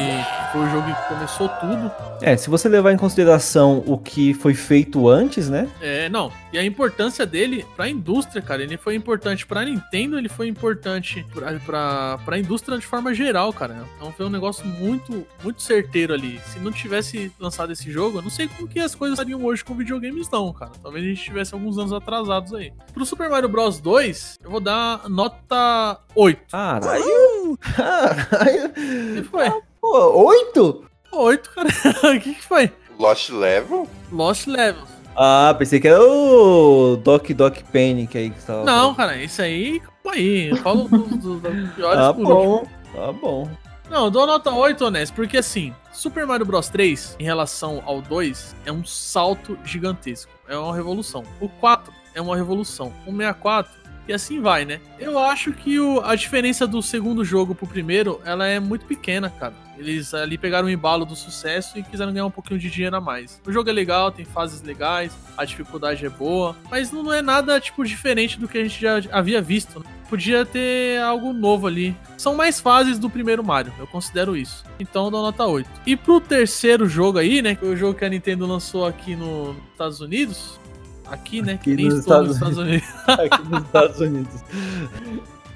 foi o jogo que começou tudo.
É, se você levar em consideração o que foi feito antes, né?
É, não. E a importância dele pra indústria, cara. Ele foi importante pra Nintendo, ele foi importante pra, pra, pra indústria de forma geral, cara. Então foi um negócio muito, muito certeiro ali. Se não tivesse lançado esse jogo, eu não sei como que as coisas estariam hoje com videogames, não, cara. Talvez a gente tivesse alguns anos atrasados aí. Pro Super Mario Bros 2, eu vou dar nota 8.
Caralho! Caralho!
O que foi?
Pô, oito?
8, cara. O que, que foi?
Lost Level?
Lost Levels.
Ah, pensei que era o Doc Doc Panic aí que você tava
Não, cara, isso aí, calma aí. Eu falo dos do, do piores
Tá
por
bom, tá bom.
Não, eu dou nota 8, honesto, porque assim, Super Mario Bros 3, em relação ao 2, é um salto gigantesco. É uma revolução. O 4 é uma revolução. O 64, e assim vai, né? Eu acho que o- a diferença do segundo jogo pro primeiro, ela é muito pequena, cara. Eles ali pegaram o embalo do sucesso e quiseram ganhar um pouquinho de dinheiro a mais. O jogo é legal, tem fases legais, a dificuldade é boa, mas não é nada, tipo, diferente do que a gente já havia visto, né? Podia ter algo novo ali. São mais fases do primeiro Mario, eu considero isso. Então dou nota 8. E pro terceiro jogo aí, né? O jogo que a Nintendo lançou aqui no- nos Estados Unidos. Aqui, né?
Aqui
que nem
nos
estou nos
Estados
Estados Unidos.
Aqui nos Estados Unidos.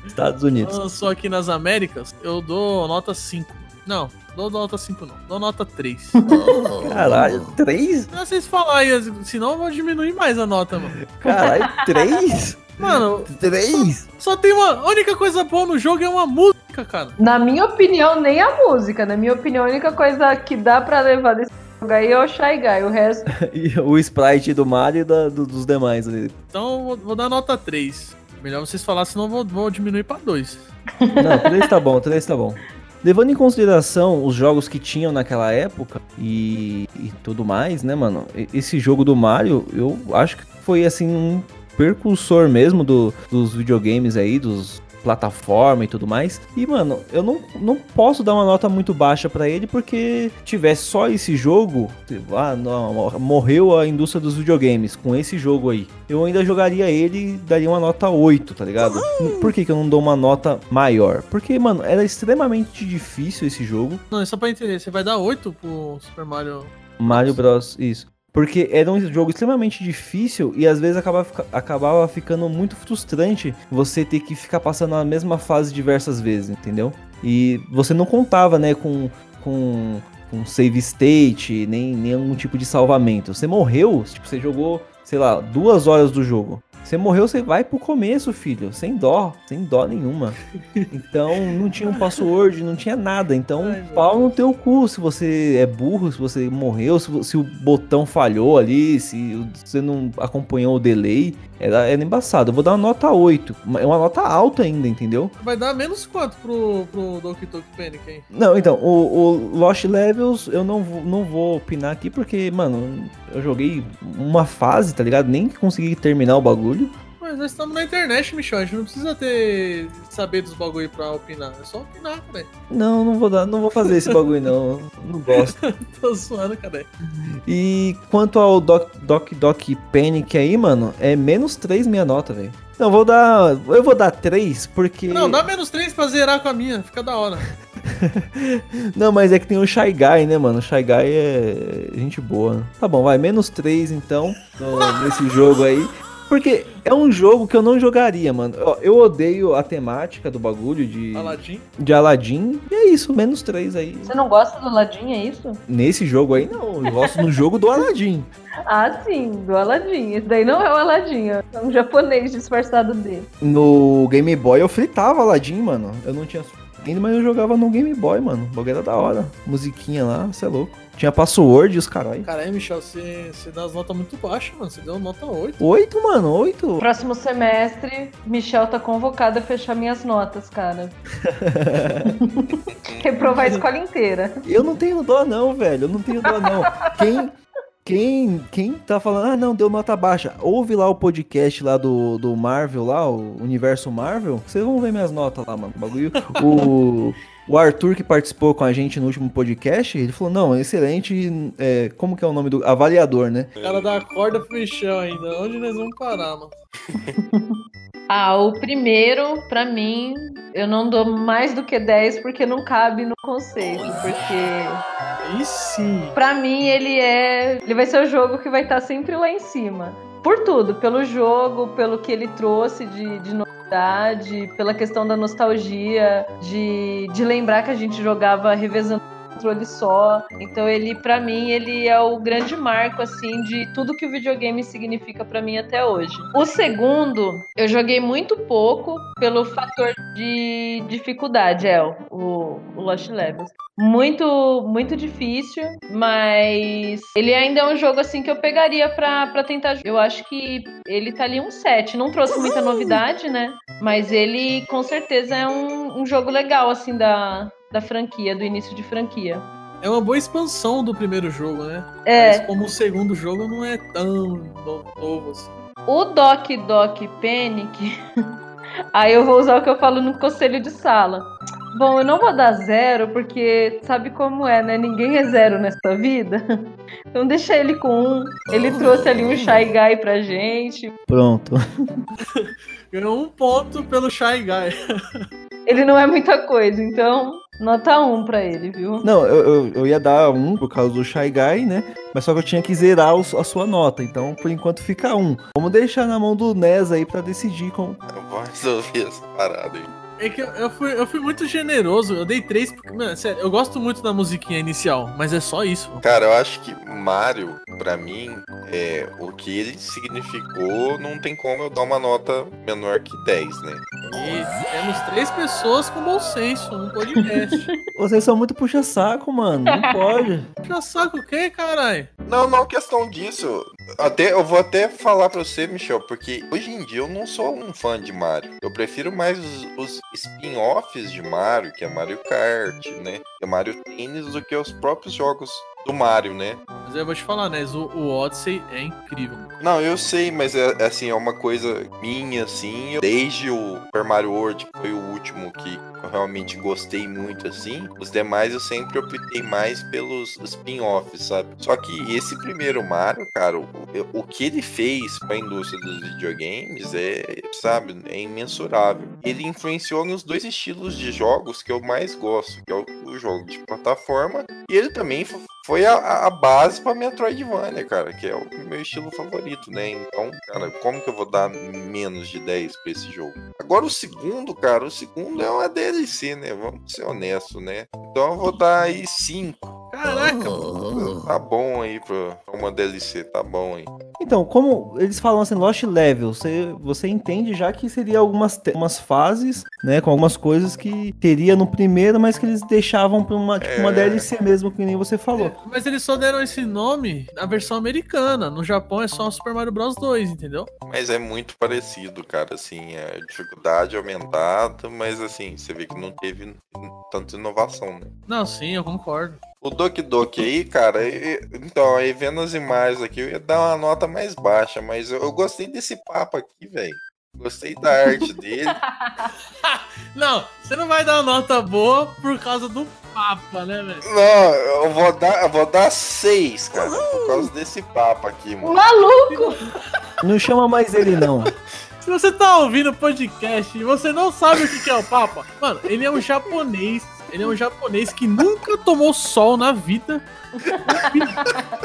Estados Unidos.
lançou aqui nas Américas, eu dou nota 5. Não, dou nota 5 não. Dou nota 3.
Caralho, três?
Não sei se falar aí, senão eu vou diminuir mais a nota, mano.
Caralho, três?
Mano,
Três?
só tem uma. A única coisa boa no jogo é uma música, cara.
Na minha opinião, nem a música. Na minha opinião, a única coisa que dá pra levar desse aí é o Shy Guy. O resto,
E o sprite do Mario e da- do- dos demais ali.
Então eu vou, vou dar nota 3. Melhor vocês falar, senão vou, vou diminuir pra 2.
Não, três tá bom, três tá bom. Levando em consideração os jogos que tinham naquela época e, e tudo mais, né, mano? Esse jogo do Mario, eu acho que foi, assim, um precursor mesmo do- dos videogames aí, dos plataforma e tudo mais. E, mano, eu não, não posso dar uma nota muito baixa pra ele porque tivesse só esse jogo, ah, não, morreu a indústria dos videogames com esse jogo aí. Eu ainda jogaria ele e daria uma nota 8, tá ligado? Por que, que eu não dou uma nota maior? Porque, mano, era extremamente difícil esse jogo.
Não, é só pra entender. Você vai dar 8 pro Super Mario.
Mario Bros. Isso. Porque era um jogo extremamente difícil e às vezes acabava, acabava ficando muito frustrante você ter que ficar passando a mesma fase diversas vezes, entendeu? E você não contava, né, com, com, com save state, nem nenhum tipo de salvamento. Você morreu, tipo, você jogou, sei lá, duas horas do jogo. Você morreu, você vai pro começo, filho. Sem dó, sem dó nenhuma. Então, não tinha um password, não tinha nada. Então,
Ai,
pau no teu cu se você é burro, se você morreu, se, se o botão falhou ali, se você não acompanhou o delay. Era, era embaçado. Eu vou dar uma nota 8. uma- É uma nota alta ainda, entendeu?
Vai dar menos quanto pro, pro Donkey Kong Panic aí?
Não, então, o, o Lost Levels eu não vou, não vou opinar aqui porque, mano, eu joguei uma fase, tá ligado? Nem consegui terminar o bagulho.
Mas nós estamos na internet, Michel. A gente não precisa ter saber dos bagulho pra opinar. É só opinar, cara.
Não, não vou dar, não vou fazer esse bagulho não. Não gosto.
Tô zoando, cara.
E quanto ao Doc Doc, Doc Panic aí, mano, é menos 3 minha nota, velho. Não, vou dar. Eu vou dar 3 porque.
Não, dá menos 3 pra zerar com a minha. Fica da hora.
Não, mas é que tem o Shy Guy, né, mano? O Shy Guy é gente boa. Tá bom, vai, menos 3 então, nesse jogo aí. Porque é um jogo que eu não jogaria, mano. Ó, Eu odeio a temática do bagulho de,
Aladdin.
de Aladdin. E é isso, menos 3 aí.
Você não gosta do Aladdin, é isso?
Nesse jogo aí, não. Eu gosto no jogo do Aladdin.
Ah, sim, do Aladdin. Esse daí não é o Aladdin, é um japonês disfarçado dele.
No Game Boy eu fritava Aladdin, mano. Eu não tinha ainda, mas eu jogava no Game Boy, mano. O bagulho era da hora. Musiquinha lá, você é louco. Tinha password e os caralho.
Caralho, Michel, você, você dá as notas muito baixas, mano. Você deu nota 8.
Oito, mano, oito.
Próximo semestre, Michel tá convocado a fechar minhas notas, cara. Reprovar a escola inteira.
Eu não tenho dó, não, velho. Eu não tenho dó, não. Quem. Quem, quem tá falando, ah, não, deu nota baixa, ouve lá o podcast lá do, do Marvel, lá, o Universo Marvel, vocês vão ver minhas notas lá, mano. O bagulho. O, o Arthur, que participou com a gente no último podcast, ele falou, não, excelente. é, como que é o nome do. Avaliador, né?
O cara dá a corda pro Michel ainda. Onde nós vamos parar, mano?
Ah, o primeiro, pra mim, eu não dou mais do que 10 porque não cabe no conceito. Porque,
Aí sim.
pra mim, ele é. Ele vai ser o jogo que vai estar sempre lá em cima. Por tudo, pelo jogo, pelo que ele trouxe de, de novidade, pela questão da nostalgia, de, de lembrar que a gente jogava revezando controle só. Então ele, pra mim, ele é o grande marco assim de tudo que o videogame significa pra mim até hoje. O segundo, eu joguei muito pouco pelo fator de dificuldade, é o, o Lost Levels. Muito, muito difícil, mas ele ainda é um jogo assim que eu pegaria pra, pra tentar. Eu acho que ele tá ali um 7. Não trouxe muita novidade, né? Mas ele com certeza é um, um jogo legal, assim, da, da franquia, do início de franquia.
É uma boa expansão do primeiro jogo, né?
É.
Mas como o segundo jogo não é tão no- novo assim.
O Doc Doc Panic, aí eu vou usar o que eu falo no conselho de sala. Bom, eu não vou dar zero, porque sabe como é, né? Ninguém é zero nessa vida. Então deixa ele com um. Ele trouxe ali um Shy Guy pra gente.
Pronto.
Ganhou um ponto pelo Shy Guy.
Ele não é muita coisa, então nota um pra ele, viu?
Não, eu, eu, eu ia dar um por causa do Shy Guy, né? Mas só que eu tinha que zerar o- a sua nota. Então, por enquanto, fica um. Vamos deixar na mão do Nes aí pra decidir com.
Eu vou resolver essa parada aí.
É que eu, eu fui, eu fui muito generoso, eu dei três porque, mano, sério, eu gosto muito da musiquinha inicial, mas é só isso. mano.
Cara, eu acho que Mario, pra mim, é, o que ele significou, não tem como eu dar uma nota menor que 10, né?
E temos três pessoas com bom senso no podcast.
Vocês são muito puxa-saco, mano. Não pode.
Já saco o quê, caralho?
Não, não, questão disso. Até, eu vou até falar pra você, Michel, porque hoje em dia eu não sou um fã de Mario. Eu prefiro mais os, os spin-offs de Mario, que é Mario Kart, né? Que é Mario Tennis, do que os próprios jogos do Mario, né?
Mas eu vou te falar, né? O, o Odyssey é incrível.
Não, eu sei, mas é é assim, é uma coisa minha, assim. Desde o Super Mario World, que foi o último que eu realmente gostei muito, assim. Os demais eu sempre optei mais pelos spin-offs, sabe? Só que esse primeiro Mario, cara, o, o que ele fez pra indústria dos videogames é, sabe, é imensurável. Ele influenciou nos dois estilos de jogos que eu mais gosto, que é o, o jogo de plataforma e ele também foi a, a base pra Metroidvania, cara, que é o meu estilo favorito, né? Então, cara, como que eu vou dar menos de 10 pra esse jogo? Agora o segundo, cara, o segundo é uma DLC, né? Vamos ser honestos, né? Então eu vou dar aí 5.
Caraca, mano.
Tá bom aí pra uma DLC, tá bom aí.
Então, como eles falam assim, Lost Level, você, você entende já que seria algumas te- umas fases, né, com algumas coisas que teria no primeiro, mas que eles deixavam pra uma, tipo, uma
É.
DLC mesmo, que nem você falou.
Mas eles só deram esse nome na versão americana. No Japão é só Super Mario Bros 2, entendeu?
Mas é muito parecido, cara, assim, a dificuldade aumentada, mas assim, você vê que não teve tanta inovação, né?
Não, sim, eu concordo.
O Doki Doki aí, cara, então, aí vendo as imagens aqui, eu ia dar uma nota mais baixa, mas eu, eu gostei desse papo aqui, velho. Gostei da arte dele.
Não, você não vai dar uma nota boa por causa do Papa, né, velho?
Não, eu vou dar, eu vou dar seis, cara, por causa desse papo aqui, mano.
Maluco!
Não chama mais ele, não.
Se você tá ouvindo o podcast e você não sabe o que que é o Papa, mano, ele é um japonês. Ele é um japonês que nunca tomou sol na vida.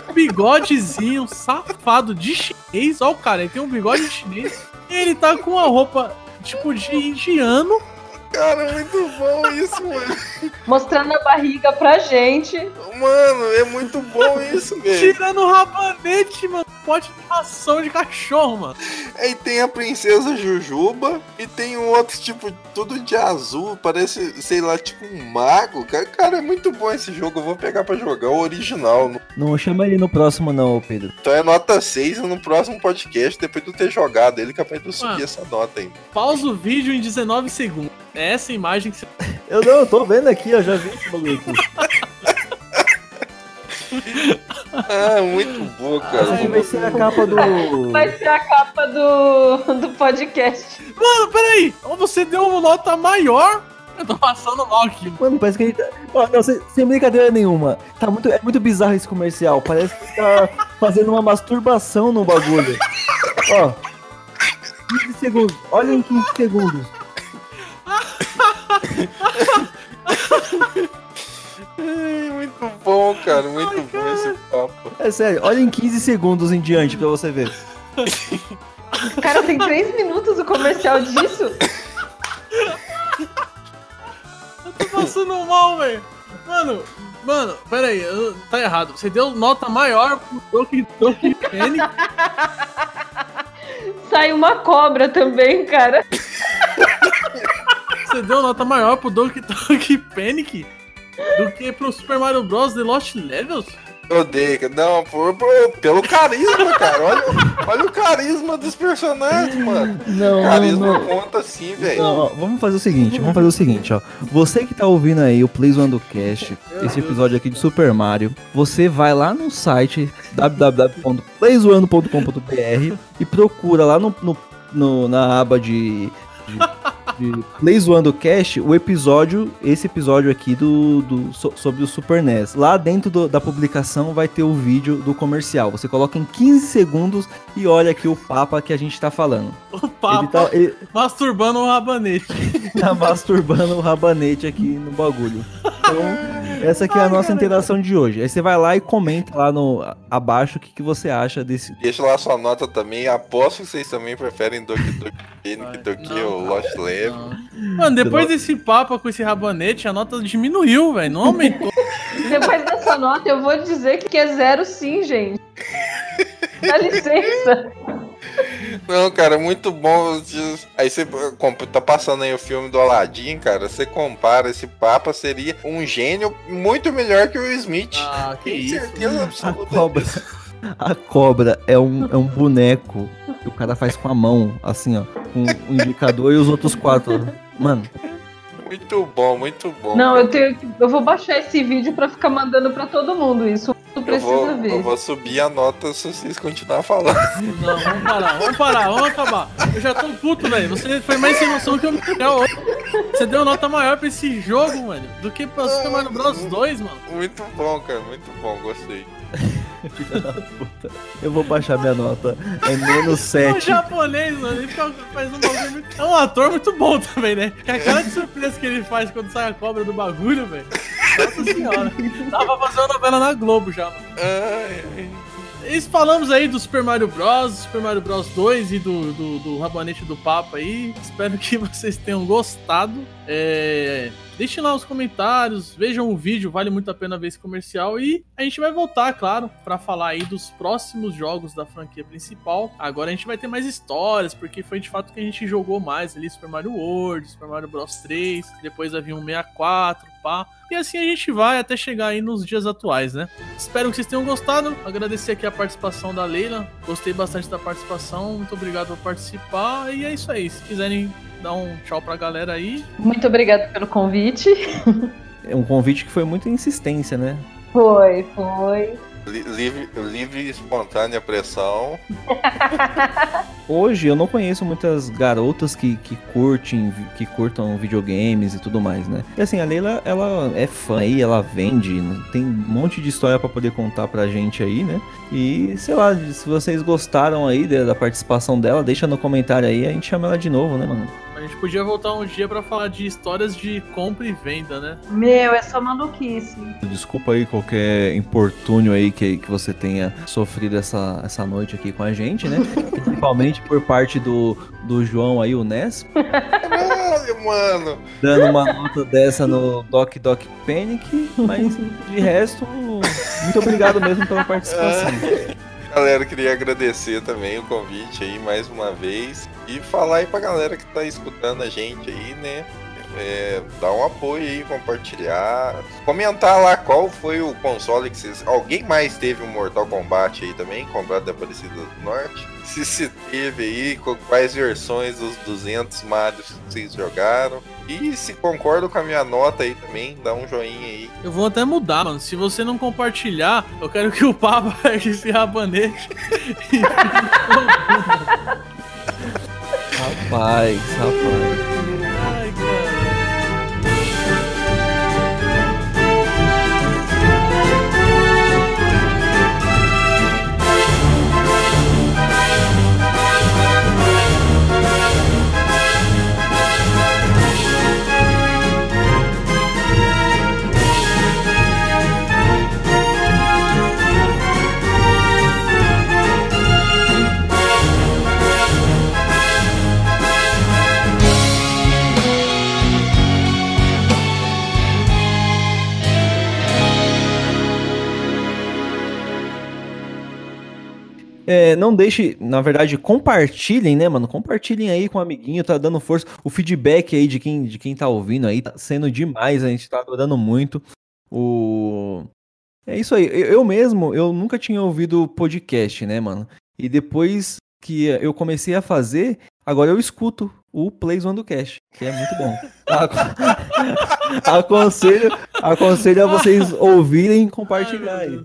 Um bigodezinho safado de chinês. Ó, o cara, ele tem um bigode de chinês. E ele tá com uma roupa tipo de indiano.
Cara, é muito bom isso, mano.
Mostrando a barriga pra gente.
Mano, é muito bom isso, velho.
Tirando o rabanete, mano. Pote de ração de cachorro, mano.
Aí tem a princesa Jujuba e tem um outro tipo, tudo de azul, parece, sei lá, tipo um mago. Cara, cara, é muito bom esse jogo, eu vou pegar pra jogar o original.
Não chama ele no próximo, não, Pedro.
Então é nota 6 no próximo podcast, depois de eu ter jogado ele, capaz de eu subir
Mano.
essa nota ainda.
Pausa o vídeo em 19 segundos. É essa imagem que você.
Eu não, eu tô vendo aqui, eu já vi esse bagulho aqui.
Ah, muito bom, cara.
vai ser a capa do.
Vai ser a capa do, do podcast.
Mano, peraí! Ou você deu uma nota maior? Eu tô passando mal aqui.
Mano, parece que ele tá. Ó, não, sem, sem brincadeira nenhuma. Tá muito, é muito bizarro esse comercial. Parece que ele tá fazendo uma masturbação no bagulho. Ó. 15 segundos. Olha em 15 segundos.
Ai, muito bom, cara. Muito bom esse papo.
É sério, olha em 15 segundos em diante pra você ver.
Cara, tem três minutos o comercial disso.
Eu tô passando mal, velho. Mano, mano, pera aí, eu- tá errado. Você deu nota maior pro Donkey Panic.
Sai uma cobra também, cara.
Você deu nota maior pro Donkey Donkey Panic do que pro Super Mario Bros. The Lost Levels?
Eu odeio. Não, por, por- pelo carisma, cara. Olha, olha o carisma dos personagens, mano.
Não,
Carisma conta sim, velho.
Não, vamos fazer o seguinte, vamos fazer o seguinte, ó. Você que tá ouvindo aí o Plays One do Cast, esse episódio aqui de Super Mario, você vai lá no site www.playsone.com.br e procura lá no, no- no- na aba de, de, de Plays One do Cast o episódio, esse episódio aqui do, do so- sobre o Super NES. Lá dentro do- da publicação vai ter o vídeo do comercial. Você coloca em 15 segundos e olha aqui o papa que a gente tá falando.
O
Ele
Papa
tá, ele,
masturbando um rabanete.
tá masturbando o rabanete aqui no bagulho. Então, essa aqui é a nossa interação de hoje. Aí você vai lá e comenta lá no abaixo o que, que você acha desse.
Deixa lá sua nota também. Aposto que vocês também preferem Doki Doki Panic do que o Lost Level.
Mano, depois desse papo com esse rabanete, a nota diminuiu, velho. Não aumentou.
Depois dessa nota, eu vou dizer que é zero sim, gente. Dá licença.
Não, cara, muito bom. Aí você tá passando aí o filme do Aladdin, cara. Você compara esse Papa, seria um gênio muito melhor que o Smith.
Ah, que
Tenho
isso.
certeza
A
absoluta.
cobra. A cobra é um, é um boneco que o cara faz com a mão, assim, ó. Com o indicador e os outros quatro. Mano,
Muito bom, muito bom.
Não, eu tenho que- eu vou baixar esse vídeo pra ficar mandando pra todo mundo isso. Tu
Eu
precisa
vou,
ver.
eu vou subir a nota se vocês continuarem falando.
Não, vamos parar, vamos parar, vamos acabar. Eu já tô puto, velho. Você foi mais sem noção que o Miguel. Você deu nota maior pra esse jogo, mano, do que pra Super Mario Bros 2, mano.
Muito bom, cara, muito bom, gostei.
Filha da puta. Eu vou baixar minha nota. É menos
É um
7.
japonês, mano, ele fica, faz um bagulho muito... É um ator muito bom também, né? Que a cara de surpresa que ele faz quando sai a cobra do bagulho, velho. Nossa senhora. Dá pra fazer uma novela na Globo já, mano.
Ai, ai.
E falamos aí do Super Mario Bros, Super Mario Bros 2 e do, do, do Rabanete do Papa aí. Espero que vocês tenham gostado. É, Deixem lá os comentários, vejam o vídeo, vale muito a pena ver esse comercial. E a gente vai voltar, claro, para falar aí dos próximos jogos da franquia principal. Agora a gente vai ter mais histórias, porque foi de fato que a gente jogou mais ali Super Mario World, Super Mario Bros 3, depois havia um 64, pá. E assim a gente vai até chegar aí nos dias atuais, né? Espero que vocês tenham gostado. Agradecer aqui a participação da Leila. Gostei bastante da participação. Muito obrigado por participar. E é isso aí. Se quiserem dar um tchau pra galera aí.
Muito obrigada pelo convite.
É um convite que foi muita insistência, né?
Foi, foi.
Li- Livre, livre e espontânea pressão.
Hoje eu não conheço muitas garotas que, que curtem, que curtam videogames e tudo mais, né? E assim, a Leila, ela é fã aí, ela vende, tem um monte de história pra poder contar pra gente aí, né? E sei lá, se vocês gostaram aí da participação dela, deixa no comentário aí, a gente chama ela de novo, né, mano?
A gente podia voltar um dia pra falar de histórias de compra e venda, né?
Meu, é só maluquice.
Desculpa aí qualquer importúnio aí que, que você tenha sofrido essa, essa noite aqui com a gente, né? Principalmente por parte do, do João aí, o Ness,
Caralho, mano.
dando uma nota dessa no Doc Doc Panic, mas de resto, muito obrigado mesmo pela participação.
Galera, queria agradecer também o convite aí mais uma vez. E falar aí pra galera que tá escutando a gente aí, né? É, dar um apoio aí, compartilhar. Comentar lá qual foi o console que vocês. Alguém mais teve um Mortal Kombat aí também, comprado da Aparecida do Norte? Se se teve aí, quais versões dos 200 Marios que vocês jogaram? E se concordam com a minha nota aí também, dá um joinha aí.
Eu vou até mudar, mano. Se você não compartilhar, eu quero que o Papa pegue esse rabanete.
Rapaz, rapaz. É, não deixe, na verdade, compartilhem, né, mano? Compartilhem aí com o amiguinho, tá dando força. O feedback aí de quem, de quem tá ouvindo aí tá sendo demais, a gente tá adorando muito. O... É isso aí. Eu, mesmo, eu nunca tinha ouvido podcast, né, mano? E depois que eu comecei a fazer, agora eu escuto o Plays One do Cash, que é muito bom. Acon- aconselho, aconselho a vocês ouvirem e compartilhar aí.